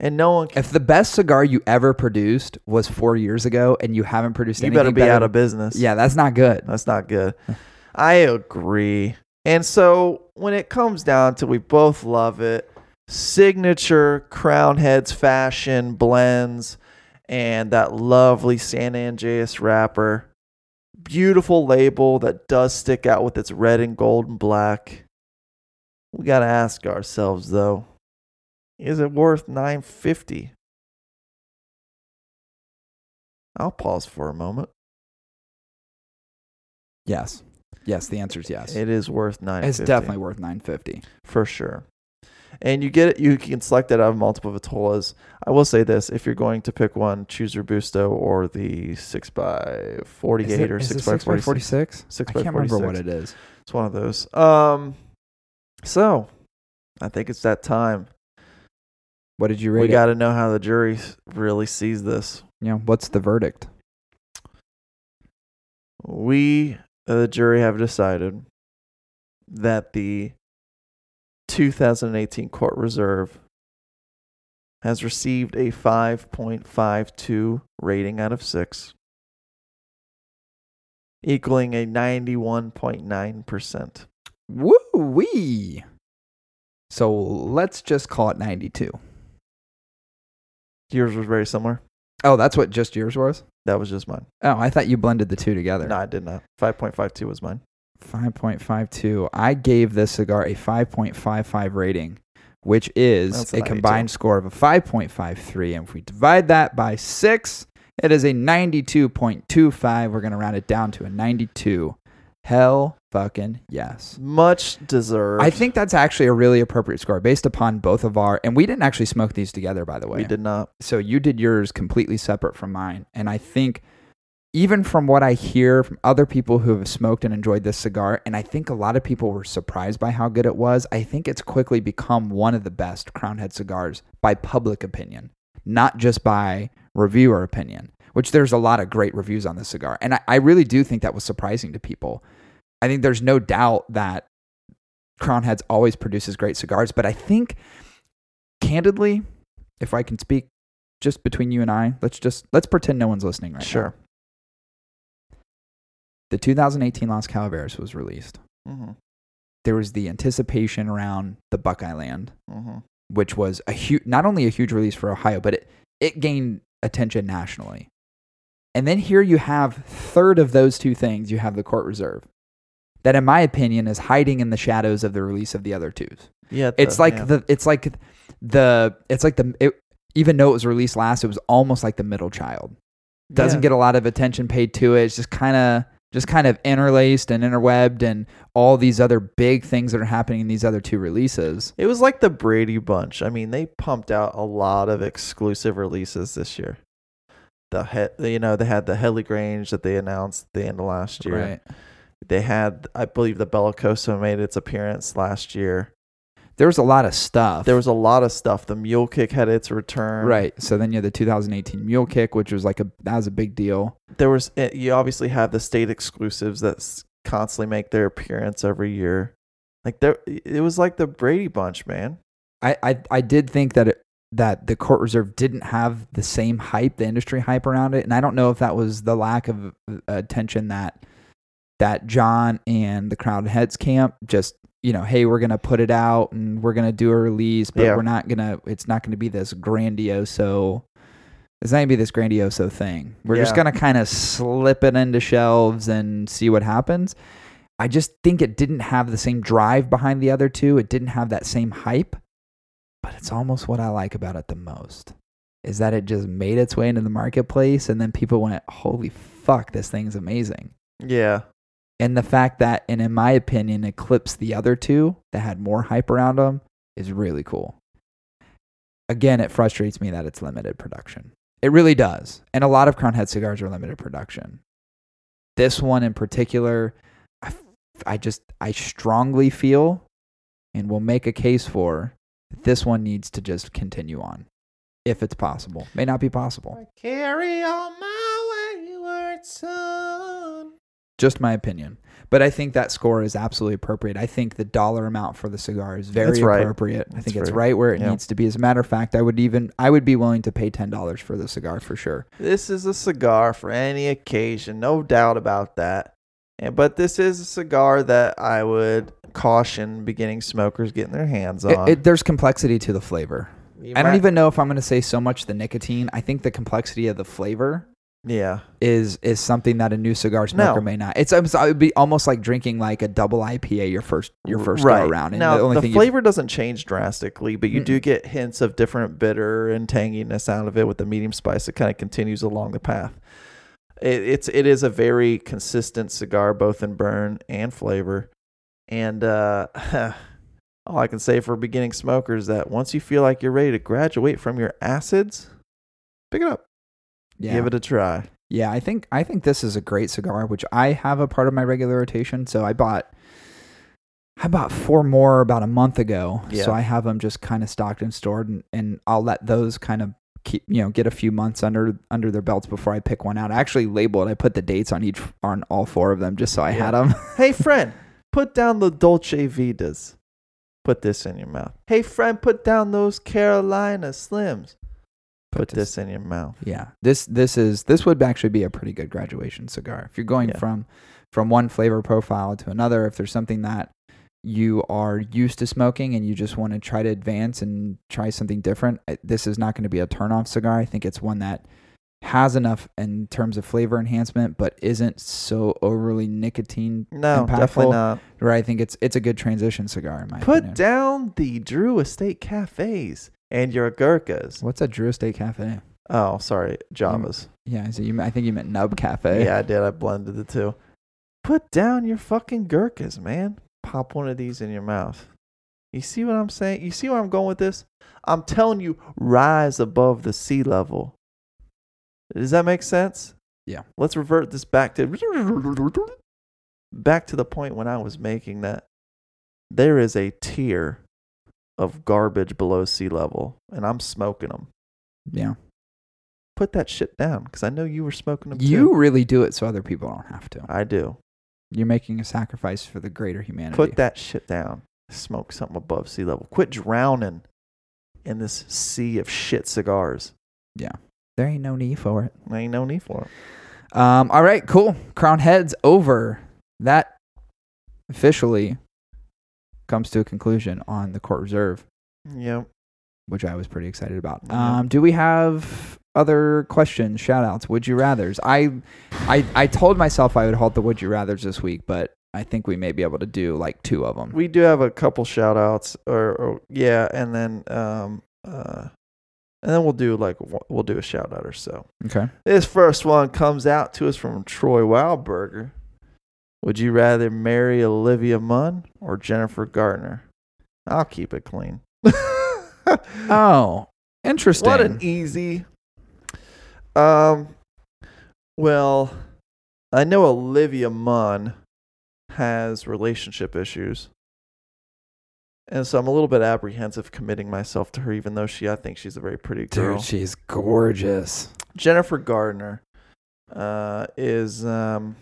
B: And no one can,
A: If the best cigar you ever produced was four years ago and you haven't produced
B: you
A: anything
B: better be
A: better
B: out of business.
A: Yeah, that's not good.
B: That's not good. I agree. And so when it comes down to we both love it, signature crown heads fashion blends and that lovely San Andrés wrapper. Beautiful label that does stick out with its red and gold and black. We got to ask ourselves though, is it worth 950? I'll pause for a moment.
A: Yes. Yes, the answer is yes.
B: It is worth 950.
A: it's definitely worth 950.
B: for sure. And you get it. You can select it out of multiple vitolas. I will say this: if you're going to pick one, choose Robusto or the six x forty
A: Is
B: eight
A: it-
B: or six x forty
A: 46?
B: six. Six
A: I can't remember what it is.
B: It's one of those. Um, so I think it's that time.
A: What did you rate
B: We got to know how the jury really sees this.
A: know, what's the verdict?
B: We, uh, the jury, have decided that the 2018 Court Reserve has received a 5.52 rating out of 6, equaling a 91.9%.
A: Woo wee. So let's just call it 92.
B: Yours was very similar.
A: Oh, that's what just yours was?
B: That was just mine.
A: Oh, I thought you blended the two together.
B: No, I did not. 5.52 was mine.
A: 5.52. I gave this cigar a 5.55 rating. which is a combined score of a 5.53. And if we divide that by six, it is a 92.25. We're going to round it down to a 92. Hell fucking yes.
B: Much deserved.
A: I think that's actually a really appropriate score based upon both of our, and we didn't actually smoke these together, by the way.
B: we did not.
A: So you did yours completely separate from mine. And I think even from what I hear from other people who have smoked and enjoyed this cigar, and I think a lot of people were surprised by how good it was, I think it's quickly become one of the best Crown Head cigars by public opinion, not just by reviewer opinion, which there's a lot of great reviews on this cigar. And I, I really do think that was surprising to people. I think there's no doubt that Crown Heads always produces great cigars, but I think candidly, if I can speak just between you and I, let's just let's pretend no one's listening right now.
B: Sure.
A: The 2018 Las Calaveras was released.
B: Mm-hmm.
A: There was the anticipation around the Buckeye Land,
B: Mm-hmm.
A: which was a huge, not only a huge release for Ohio, but it, it gained attention nationally. And then here you have third of those two things. You have the Court Reserve, that in my opinion is hiding in the shadows of the release of the other twos.
B: Yeah,
A: It's
B: the-
A: like
B: yeah.
A: the it's like the it's like the it, even though it was released last, it was almost like the middle child. Doesn't
B: Yeah.
A: get a lot of attention paid to it. It's just kind of just kind of interlaced and interwebbed and all these other big things that are happening in these other two releases.
B: It was like the Brady Bunch. I mean, they pumped out a lot of exclusive releases this year. The he- you know they had the Headley Grange that they announced at the end of last year.
A: Right.
B: They had, I believe, the Bellicoso made its appearance last year.
A: There was a lot of stuff.
B: There was a lot of stuff. The Mule Kick had its return.
A: right. So then you had the 2018 Mule Kick, which was like a that was a big deal.
B: There was. eh, You obviously have the state exclusives that constantly make their appearance every year. Like there, it was like the Brady Bunch, man.
A: I, I, I did think that it, that the court reserve didn't have the same hype, the industry hype around it, and I don't know if that was the lack of uh, attention that that John and the Crown Heads camp just you know, hey, we're gonna put it out and we're gonna do a release, but
B: Yeah.
A: we're not gonna. It's not gonna be this grandioso. It's not gonna be this grandioso thing. We're just gonna kind of slip it into shelves and see what happens. I just think it didn't have the same drive behind the other two. It didn't have that same hype but it's almost what I like about it the most is that it just made its way into the marketplace and then people went, holy fuck, this thing's amazing.
B: Yeah.
A: And the fact that, and in my opinion, eclipsed the other two that had more hype around them is really cool. Again, it frustrates me that it's limited production. It really does. And a lot of Crown Head cigars are limited production. This one in particular, I, I just, I strongly feel and will make a case for this one needs to just continue on if it's possible. May not be possible.
B: carry on my wayward son.
A: Just my opinion. But I think that score is absolutely appropriate. I think the dollar amount for the cigar is very
B: That's right.
A: appropriate. I
B: That's
A: think it's
B: very-
A: right where it
B: yeah.
A: needs to be. As a matter of fact, I would even I would be willing to pay ten dollars for the cigar for sure.
B: This is a cigar for any occasion, no doubt about that. And but this is a cigar that I would caution beginning smokers getting their hands
A: It,
B: on.
A: it, there's complexity to the flavor.
B: You
A: I don't
B: might-
A: even know if I'm going to say so much the nicotine. I think the complexity of the flavor
B: Yeah.
A: is is something that a new cigar smoker
B: No.
A: may not. It's, it's it would be almost like drinking like a double IPA your first your first
B: right.
A: go around. And
B: now
A: the only
B: the
A: thing
B: flavor doesn't change drastically, but you do
A: Mm-mm.
B: get hints of different bitter and tanginess out of it with the medium spice. that kind of continues along the path. It, it's it is a very consistent cigar, both in burn and flavor. And uh, all I can say for beginning smokers that once you feel like you're ready to graduate from your acids, pick it up,
A: yeah.
B: give it a try.
A: Yeah, I think I think this is a great cigar, which I have a part of my regular rotation. So I bought I bought four more about a month ago.
B: Yeah.
A: So I have them just kind of stocked and stored, and, and I'll let those kind of keep you know get a few months under under their belts before I pick one out. I actually labeled. I put the dates on each on all four of them just so I
B: Yeah.
A: had them.
B: Hey friend, put down the Dolce Vitas. Put this in your mouth. Hey friend, put down those Carolina Slims. Put, this in your mouth.
A: Yeah, this this is this would actually be a pretty good graduation cigar if you're going
B: Yeah.
A: from from one flavor profile to another. If there's something that you are used to smoking and you just want to try to advance and try something different, this is not going to be a turn off cigar. I think it's one that has enough in terms of flavor enhancement, but isn't so overly nicotine
B: No,
A: impactful.
B: definitely not.
A: Where I think it's it's a good transition cigar in my
B: Put
A: opinion.
B: down the Drew Estate cafes and your Gurkhas.
A: What's a Drew Estate Cafe?
B: Oh, sorry, Javas.
A: Yeah, so you, I think you meant Nub Cafe.
B: Yeah, I did. I blended the two. Put down your fucking Gurkhas, man. Pop one of these in your mouth. You see what I'm saying? You see where I'm going with this? I'm telling you, rise above the sea level. Does that make sense?
A: Yeah.
B: Let's revert this back to back to the point when I was making that. There is a tier of garbage below sea level, and I'm smoking them.
A: yeah.
B: Put that shit down, because I know you were smoking them
A: You
B: too.
A: really do it so other people don't have to.
B: I do.
A: You're making a sacrifice for the greater humanity.
B: Put that shit down. Smoke something above sea level. Quit drowning in this sea of shit cigars. Yeah.
A: There ain't no need for it.
B: There ain't no need for it.
A: Um, all right, cool. Crown heads over. That officially comes to a conclusion on the court reserve,
B: Yep.
A: which I was pretty excited about.
B: Yeah.
A: Um, do we have other questions, shout outs, would you rathers? I, I, I told myself I would halt the would you rathers this week, but I think we may be able to do like two of them.
B: We do have a couple shout outs or, or yeah, and then um uh and then we'll do like we'll do a shout out or so.
A: okay.
B: This first one comes out to us from Troy Wildberger. Would you rather marry Olivia Munn or Jennifer Gardner? I'll keep it clean.
A: Oh, interesting.
B: What an easy. Um, well, I know Olivia Munn has relationship issues, and so I'm a little bit apprehensive committing myself to her, even though she, I think she's a very pretty girl.
A: Dude, she's gorgeous.
B: Jennifer Gardner, uh, is um.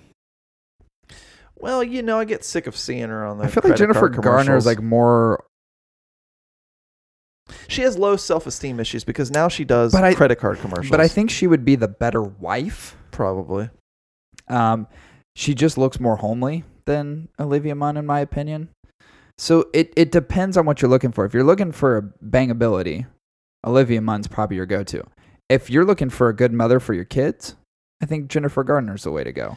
B: Well, you know, I get sick of seeing her on the.
A: I feel like
B: credit
A: Jennifer
B: card
A: Garner is
B: commercials.
A: like more
B: she has low self-esteem issues because now she does
A: But I-
B: credit card commercials.
A: but I think she would be the better wife.
B: probably.
A: Um, she just looks more homely than Olivia Munn, in my opinion. So it, it depends on what you're looking for. If you're looking for a bangability, Olivia Munn's probably your go-to. If you're looking for a good mother for your kids, I think Jennifer Gardner's the way to go.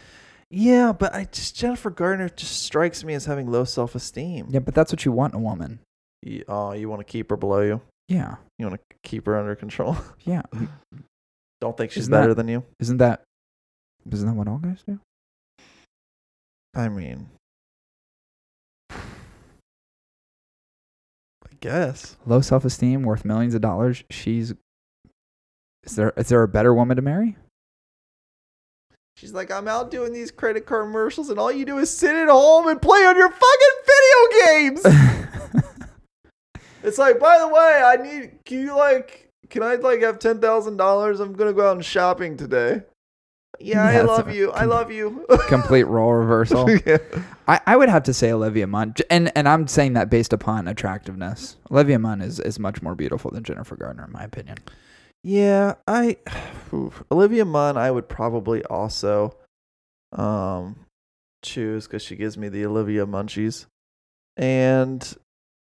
B: Yeah, but I just Jennifer Gardner just strikes me as having low self esteem.
A: Yeah, but that's what you want in a woman.
B: You, oh, you want to keep her below you?
A: Yeah,
B: You want to keep her under control?
A: yeah.
B: Don't think she's
A: Isn't
B: better
A: that-
B: than you?
A: Isn't that isn't that what all guys do?
B: I mean, I guess.
A: Low self-esteem, worth millions of dollars. She's is there is there a better woman to marry?
B: She's like, I'm out doing these credit card commercials, and all you do is sit at home and play on your fucking video games. it's like, by the way, I need. Can you like? Can I like have ten thousand dollars? I'm gonna go out and shopping today. Yeah, I
A: Yeah, it's
B: love
A: a
B: you. I love you.
A: Complete role reversal.
B: yeah.
A: I, I would have to say Olivia Munn, and and I'm saying that based upon attractiveness. Olivia Munn is, is much more beautiful than Jennifer Gardner, in my opinion.
B: Yeah, I oof. Olivia Munn I would probably also um choose cuz she gives me the Olivia Munchies. And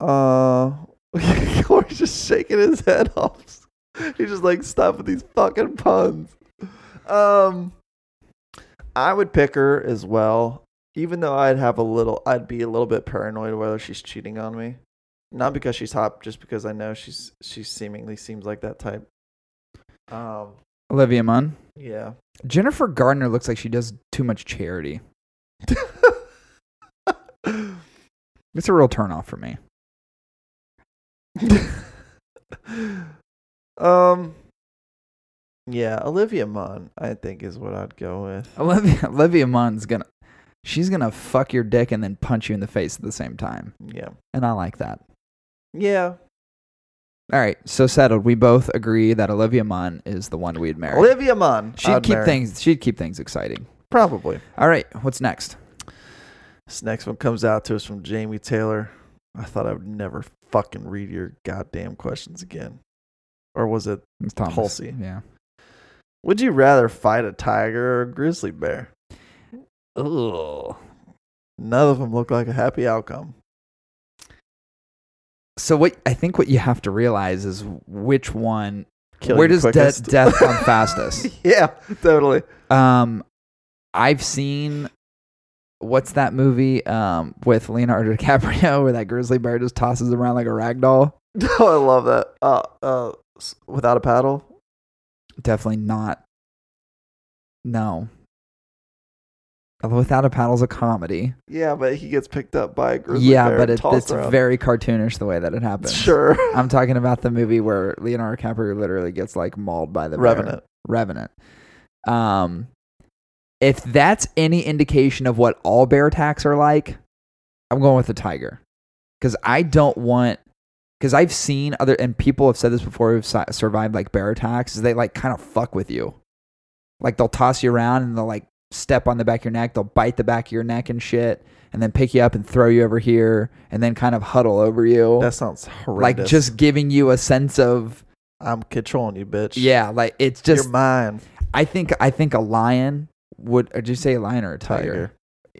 B: uh Corey's just shaking his head off. He's just like stop with these fucking puns. Um I would pick her as well, even though I'd have a little I'd be a little bit paranoid whether she's cheating on me. Not because she's hot, just because I know she's she seemingly seems like that type. Um,
A: Olivia Munn.
B: yeah.
A: Jennifer Gardner looks like she does too much charity. It's a real turnoff for me.
B: um, yeah, Olivia Munn, I think, is what I'd go with.
A: Olivia Olivia Munn's gonna she's gonna fuck your dick and then punch you in the face at the same time.
B: Yeah,
A: And I like that.
B: yeah.
A: All right, so settled. We both agree that Olivia Munn is the one we'd marry.
B: Olivia Munn.
A: she'd
B: I'd
A: keep
B: marry.
A: things she'd keep things exciting.
B: probably.
A: All right, what's next?
B: This next one comes out to us from Jamie Taylor. I thought I would never fucking read your goddamn questions again. Or was it,
A: It's Thomas.
B: Halsey.
A: Yeah.
B: would you rather fight a tiger or a grizzly bear?
A: Ugh.
B: None of them look like a happy outcome.
A: So what I think what you have to realize is which one
B: kill
A: Where does de- death come fastest?
B: yeah, totally.
A: Um, I've seen what's that movie um with Leonardo DiCaprio where that grizzly bear just tosses around like a rag doll?
B: Oh, I love that. Uh, uh, without a paddle.
A: Definitely not. No. Without a Paddle's a comedy.
B: Yeah, but he gets picked up by a grizzly
A: yeah,
B: bear
A: but it, it's
B: around.
A: very cartoonish the way that it happens.
B: sure.
A: I'm talking about the movie where Leonardo DiCaprio literally gets like mauled by the bear.
B: Revenant.
A: Revenant. Um, if that's any indication of what all bear attacks are like, I'm going with the tiger because I don't want. Because I've seen other and people have said this before who've survived like bear attacks is they like kind of fuck with you, like they'll toss you around and they'll like step on the back of your neck, they'll bite the back of your neck and shit, and then pick you up and throw you over here and then kind of huddle over you,
B: That sounds horrendous.
A: like just giving you a sense of
B: I'm controlling you, bitch.
A: yeah, like it's just
B: You're mine.
A: I think I think a lion would. Or did you say a lion or a tiger?
B: Tiger.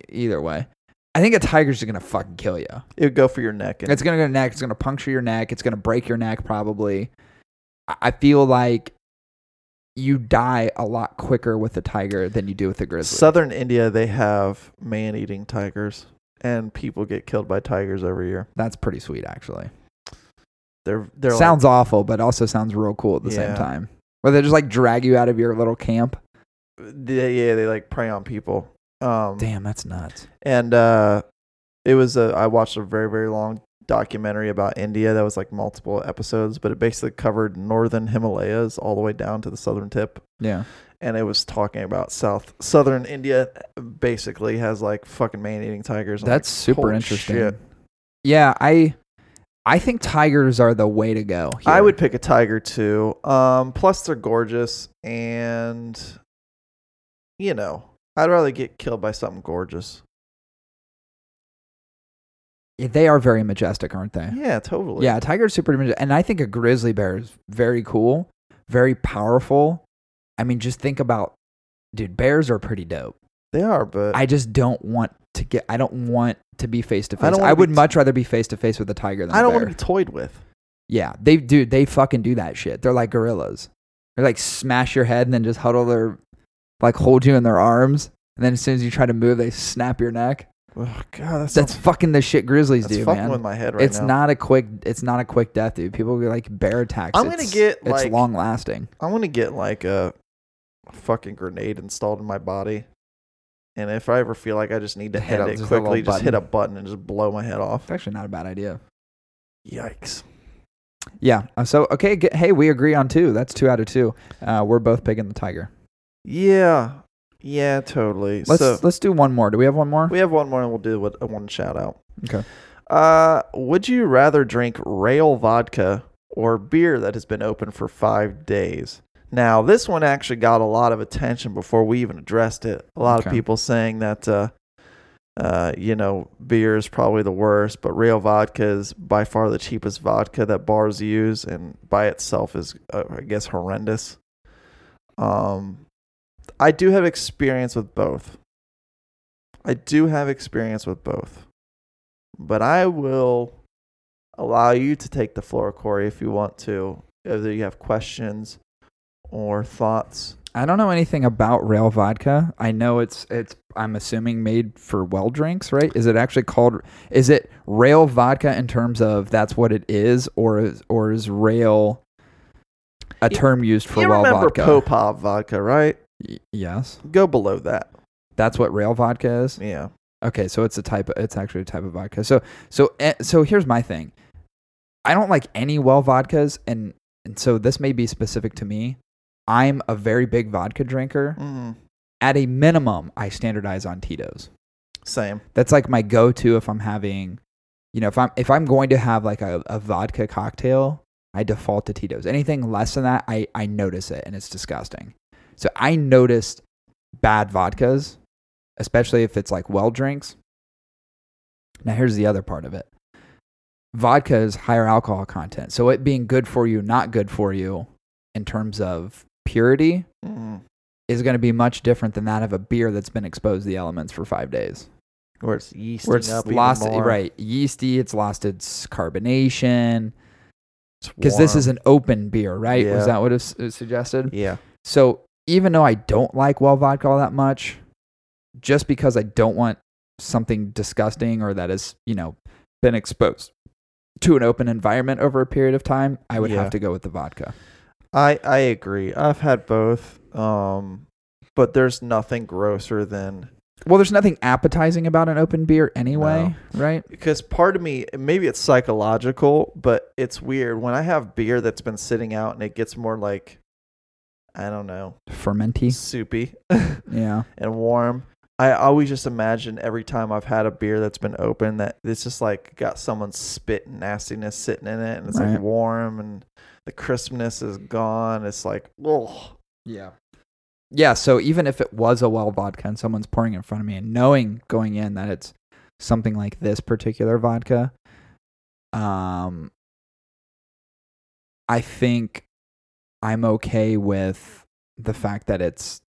A: Either way, I think a tiger's just gonna fucking kill you.
B: It would go for your neck. And
A: It's gonna go neck. It's gonna puncture your neck. It's gonna break your neck probably. I- I feel like you die a lot quicker with a tiger than you do with a grizzly.
B: Southern India, they have man-eating tigers, and people get killed by tigers every year.
A: That's pretty sweet, actually.
B: They're they're
A: sounds awful, but also sounds real cool at the same time. Where they just like drag you out of your little camp.
B: they, yeah, they like prey on people. Um,
A: Damn, that's nuts.
B: and uh, it was a I watched a very very long documentary about India that was like multiple episodes, but it basically covered northern Himalayas all the way down to the southern tip.
A: Yeah.
B: and it was talking about south southern India basically has like fucking man eating tigers. I'm
A: That's
B: like,
A: super interesting.
B: shit.
A: Yeah, I I think tigers are the way to go.
B: I would pick a tiger too. Um, plus they're gorgeous, and you know, I'd rather get killed by something gorgeous.
A: They are very majestic, aren't they?
B: Yeah, totally.
A: Yeah, tiger's super majestic, and I think a grizzly bear is very cool, very powerful. I mean, just think about, dude, bears are pretty dope.
B: they are, but
A: I just don't want to get. I don't want to be face to face. I would
B: t-
A: much rather be face to face with a tiger than
B: I don't want to be toyed with.
A: Yeah, they do. They fucking do that shit. They're like gorillas. They like smash your head and then just huddle their, like hold you in their arms, and then as soon as you try to move, they snap your neck.
B: Oh god, that's
A: That's fucking the shit grizzlies
B: that's
A: do,
B: fucking
A: man.
B: with my head right
A: it's
B: now.
A: not a quick. It's not a quick death, dude. People get like bear attacks.
B: I'm gonna
A: It's-
B: get,
A: It's
B: like-
A: long lasting.
B: I'm gonna get like a fucking grenade installed in my body. And if I ever feel like I just need to
A: Hit
B: end it
A: just a little
B: quickly, just hit a
A: button.
B: button and just blow my head off.
A: It's actually not a bad idea.
B: Yikes.
A: Yeah. uh, So okay. Get, hey, we agree on two. That's two out of two. Uh, we're both picking the tiger.
B: Yeah. Yeah, totally.
A: Let's
B: so
A: let's do one more. Do we have one more?
B: we have one more and we'll do what- a one shout out.
A: Okay.
B: Uh would you rather drink rail vodka or beer that has been open for five days? Now this one actually got a lot of attention before we even addressed it. A lot
A: Okay.
B: of people saying that uh uh, you know, beer is probably the worst, but real vodka is by far the cheapest vodka that bars use, and by itself is, uh, I guess, horrendous. Um, I do have experience with both. I do have experience with both, but I will allow you to take the floor, Corey, if you want to. Whether you have questions or thoughts.
A: I don't know anything about rail vodka. I know it's it's. I'm assuming made for well drinks, right? Is it actually called? Is it rail vodka in terms of that's what it is, or is or is rail a term used for
B: you
A: well
B: remember
A: vodka?
B: Popov vodka, right?
A: Y- yes,
B: Go below that.
A: that's what rail vodka is.
B: Yeah.
A: Okay, so it's a type. Of, it's actually a type of vodka. So so eh, so here's my thing. I don't like any well vodkas, and and so this may be specific to me. I'm a very big vodka drinker.
B: hmm
A: At a minimum, I standardize on Tito's.
B: Same.
A: That's like my go-to if I'm having, you know, if I'm if I'm going to have like a, a vodka cocktail, I default to Tito's. Anything less than that, I I notice it and it's disgusting. So I noticed bad vodkas, especially if it's like well drinks. Now here's the other part of it. Vodka is higher alcohol content. So it being good for you, not good for you in terms of purity
B: Mm.
A: is going to be much different than that of a beer that's been exposed to the elements for 5 days
B: Where it's yeasting
A: where it's lost right yeasty it's lost its carbonation because this is an open beer, right?
B: Yeah.
A: Was that what it, s- it suggested?
B: yeah.
A: So even though I don't like well vodka all that much, just because I don't want something disgusting or that has you know been exposed to an open environment over a period of time, I would
B: Yeah.
A: have to go with the vodka.
B: I I agree. I've had both. Um, but there's nothing grosser than
A: Well, there's nothing appetizing about an open beer anyway, right?
B: because part of me maybe it's psychological, but it's weird when I have beer that's been sitting out and it gets more like I don't know
A: Fermenty.
B: soupy
A: Yeah.
B: and warm. I always just imagine every time I've had a beer that's been open that it's just like got someone's spit and nastiness sitting in it and it's
A: Right.
B: like warm and the crispness is gone. It's like, oh,
A: Yeah. Yeah, so even if it was a well vodka and someone's pouring it in front of me and knowing going in that it's something like this particular vodka, um I think I'm okay with the fact that it's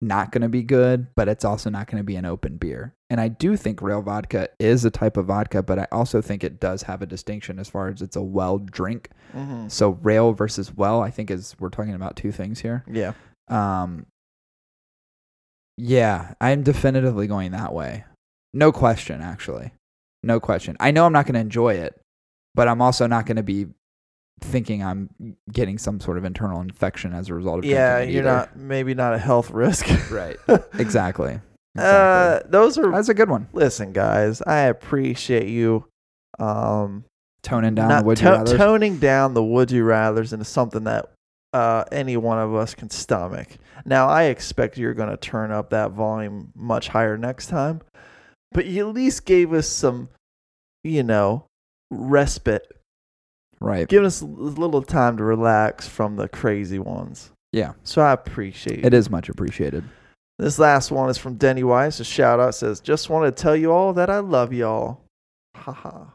A: not going to be good, but it's also not going to be an open beer. And I do think real vodka is a type of vodka, but I also think it does have a distinction as far as it's a well drink.
B: mhm.
A: So rail versus well, I think is we're talking about two things here.
B: yeah.
A: Um, yeah, I'm definitively going that way. No question, actually. No question. I know I'm not going to enjoy it, but I'm also not going to be thinking I'm getting some sort of internal infection as a result of
B: Yeah, you're
A: either.
B: not maybe not a health risk.
A: right. Exactly.
B: Uh, those are
A: That's a good one.
B: listen, guys. I appreciate you. Um,
A: Toning down
B: not
A: the would you
B: to- toning down the would you rather's into something that uh, any one of us can stomach. Now, I expect you're going to turn up that volume much higher next time, but you at least gave us some, you know, respite,
A: right.
B: giving us a little time to relax from the crazy ones.
A: Yeah.
B: So I appreciate
A: it. It is much appreciated.
B: This last one is from Denny Weiss. A shout out says, "Just wanted to tell you all that I love y'all." Ha ha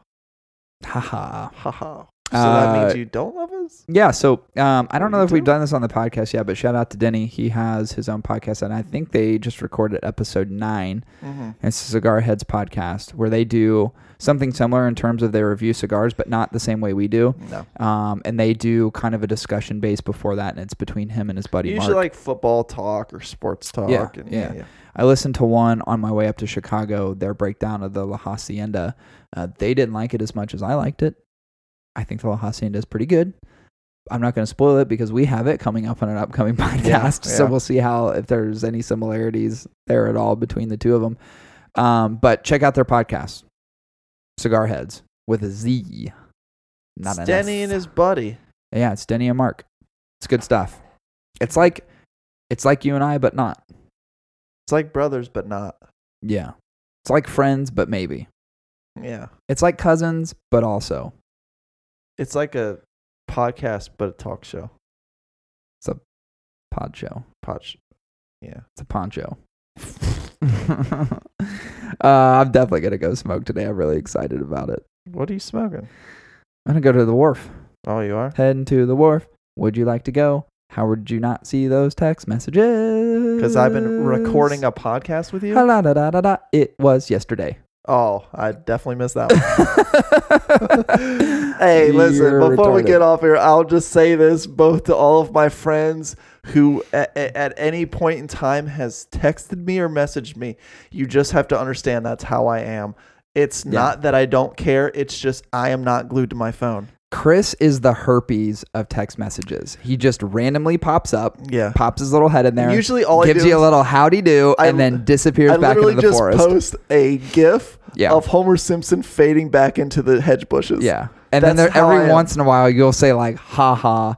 A: Haha.
B: ha ha. So that
A: Uh,
B: means you don't love us.
A: Yeah, so um, I don't know if we've done this on the podcast yet, but shout out to Denny. He has his own podcast, and I think they just recorded episode nine.
B: Mm-hmm.
A: It's the Cigar Heads podcast, where they do something similar in terms of they review cigars, but not the same way we do.
B: No,
A: Um, and they do kind of a discussion base before that, and it's between him and his buddy
B: usually
A: Mark.
B: like football talk or sports talk.
A: Yeah,
B: and,
A: yeah. I listened to one on my way up to Chicago, their breakdown of the La Hacienda. Uh, they didn't like it as much as I liked it. I think the La Hacienda is pretty good. I'm not going to spoil it because we have it coming up on an upcoming podcast. So
B: yeah.
A: we'll see how, if there's any similarities there at all between the two of them. Um, but check out their podcast, Cigar Heads, with a Z. Not
B: It's Denny
A: S.
B: and his buddy.
A: Yeah, it's Denny and Mark. It's good stuff. It's like, it's like you and I, but not.
B: It's like brothers, but not.
A: Yeah. It's like friends, but maybe.
B: Yeah,
A: It's like cousins, but also.
B: It's like a podcast, but a talk show.
A: It's a pod show.
B: Pod. sh- Yeah.
A: It's a poncho. uh, I'm definitely gonna go smoke today. I'm really excited about it.
B: What are you smoking?
A: I'm gonna go to the wharf.
B: Oh, you are.
A: Heading to the wharf. Would you like to go? How would you not see those text messages?
B: Because I've been recording a podcast with you.
A: It was yesterday.
B: Oh, I definitely missed that one. hey, listen,
A: You're
B: before we get off here, I'll just say this both to all of my friends who at, at any point in time has texted me or messaged me. You just have to understand that's how I am. It's
A: Yeah.
B: not that I don't care. It's just I am not glued to my phone.
A: Chris is the herpes of text messages. He just randomly pops up,
B: Yeah.
A: pops his little head in there,
B: Usually all I
A: gives you a little howdy do,
B: I-
A: and then disappears
B: I
A: back into the
B: just
A: forest.
B: post a GIF
A: yeah.
B: of Homer Simpson fading back into the hedge bushes.
A: Yeah. And then there, every once in a while, you'll say, like, ha ha.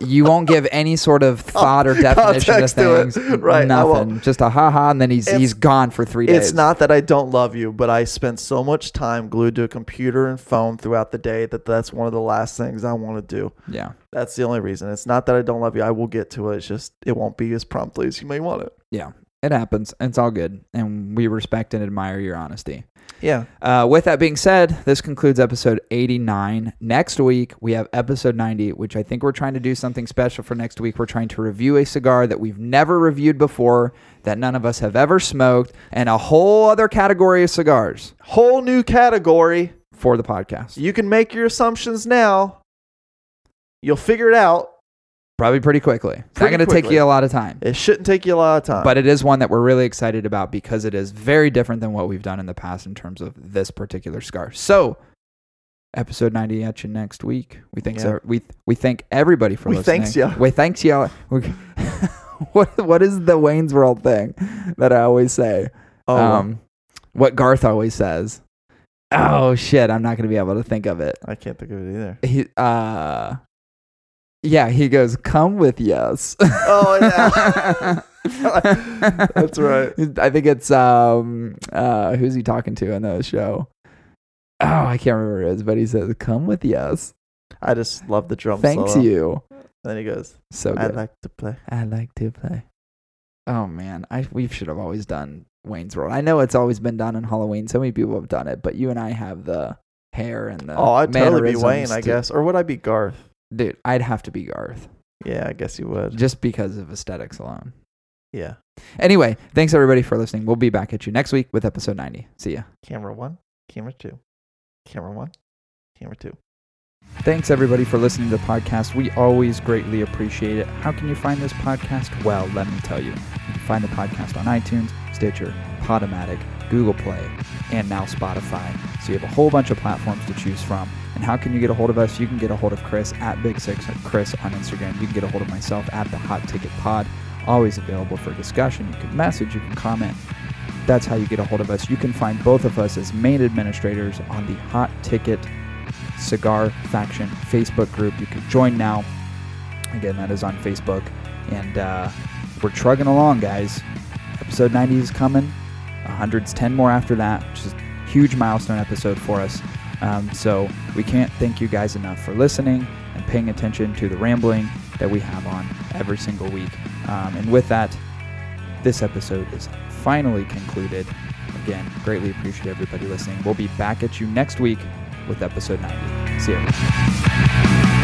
A: You won't give any sort of thought or definition to
B: Context to
A: things.
B: Right,
A: Nothing. Just a ha ha, and then he's,
B: It's-
A: he's gone for three days.
B: It's not that I don't love you, but I spend so much time glued to a computer and phone throughout the day that that's one of the last things I want to do.
A: Yeah.
B: That's the only reason. It's not that I don't love you. I will get to it. It's just it won't be as promptly as you may want it.
A: Yeah. It happens. It's all good. And we respect and admire your honesty.
B: Yeah.
A: Uh, with that being said, this concludes episode 89. Next week, we have episode 90, which I think we're trying to do something special for next week. We're trying to review a cigar that we've never reviewed before, that none of us have ever smoked, and a whole other category of cigars
B: Whole new category.
A: for the podcast.
B: You can make your assumptions now. You'll figure it out.
A: Probably pretty quickly. It's not going to take you a lot of time.
B: It shouldn't take you a lot of time.
A: But it is one that we're really excited about because it is very different than what we've done in the past in terms of this particular scar. So, episode 90 at you next week. We thank
B: Yeah.
A: so, we we thank everybody for
B: We
A: listening.
B: thanks ya.
A: We thanks you. We, what what is the Wayne's World thing that I always say?
B: oh,
A: um, what Garth always says. Oh shit, I'm not going to be able to think of it.
B: I can't think of it either.
A: He uh yeah, he goes, "Come with yes."
B: Oh, yeah. That's right.
A: I think it's um uh who's he talking to in the show? Oh, I can't remember who it is, but he says, "Come with yes."
B: I just love the drum
A: Thanks
B: solo.
A: you.
B: Then he goes,
A: So
B: I
A: good.
B: like to play.
A: I like to play. Oh man, I we should have always done Wayne's World. I know it's always been done in Halloween. So many people have done it, but you and I have the hair and the
B: oh, I'd totally be Wayne, I guess. Or would I be Garth?
A: Dude, I'd have to be Garth
B: Yeah, I guess you would.
A: just because of aesthetics alone.
B: Yeah.
A: Anyway, thanks everybody for listening. We'll be back at you next week with episode 90. See ya.
B: Camera one, camera two, camera one, camera two.
A: Thanks everybody for listening to the podcast. We always greatly appreciate it. How can you find this podcast? Well, let me tell you. You can find the podcast on iTunes, Stitcher, Podomatic, Google Play, and now Spotify. So you have a whole bunch of platforms to choose from. And how can you get a hold of us? You can get a hold of Chris at Big Six Chris on Instagram. You can get a hold of myself at the Hot Ticket Pod. Always available for discussion. You can message, you can comment. That's how you get a hold of us. You can find both of us as main administrators on the Hot Ticket Cigar Faction Facebook group. You can join now. Again, that is on Facebook. And uh, we're trugging along, guys. Episode 90 is coming. 100's 10 more after that, which is a huge milestone episode for us. Um, so we can't thank you guys enough for listening and paying attention to the rambling that we have on every single week. Um, and with that, this episode is finally concluded. Again, greatly appreciate everybody listening. We'll be back at you next week with episode 90. See you.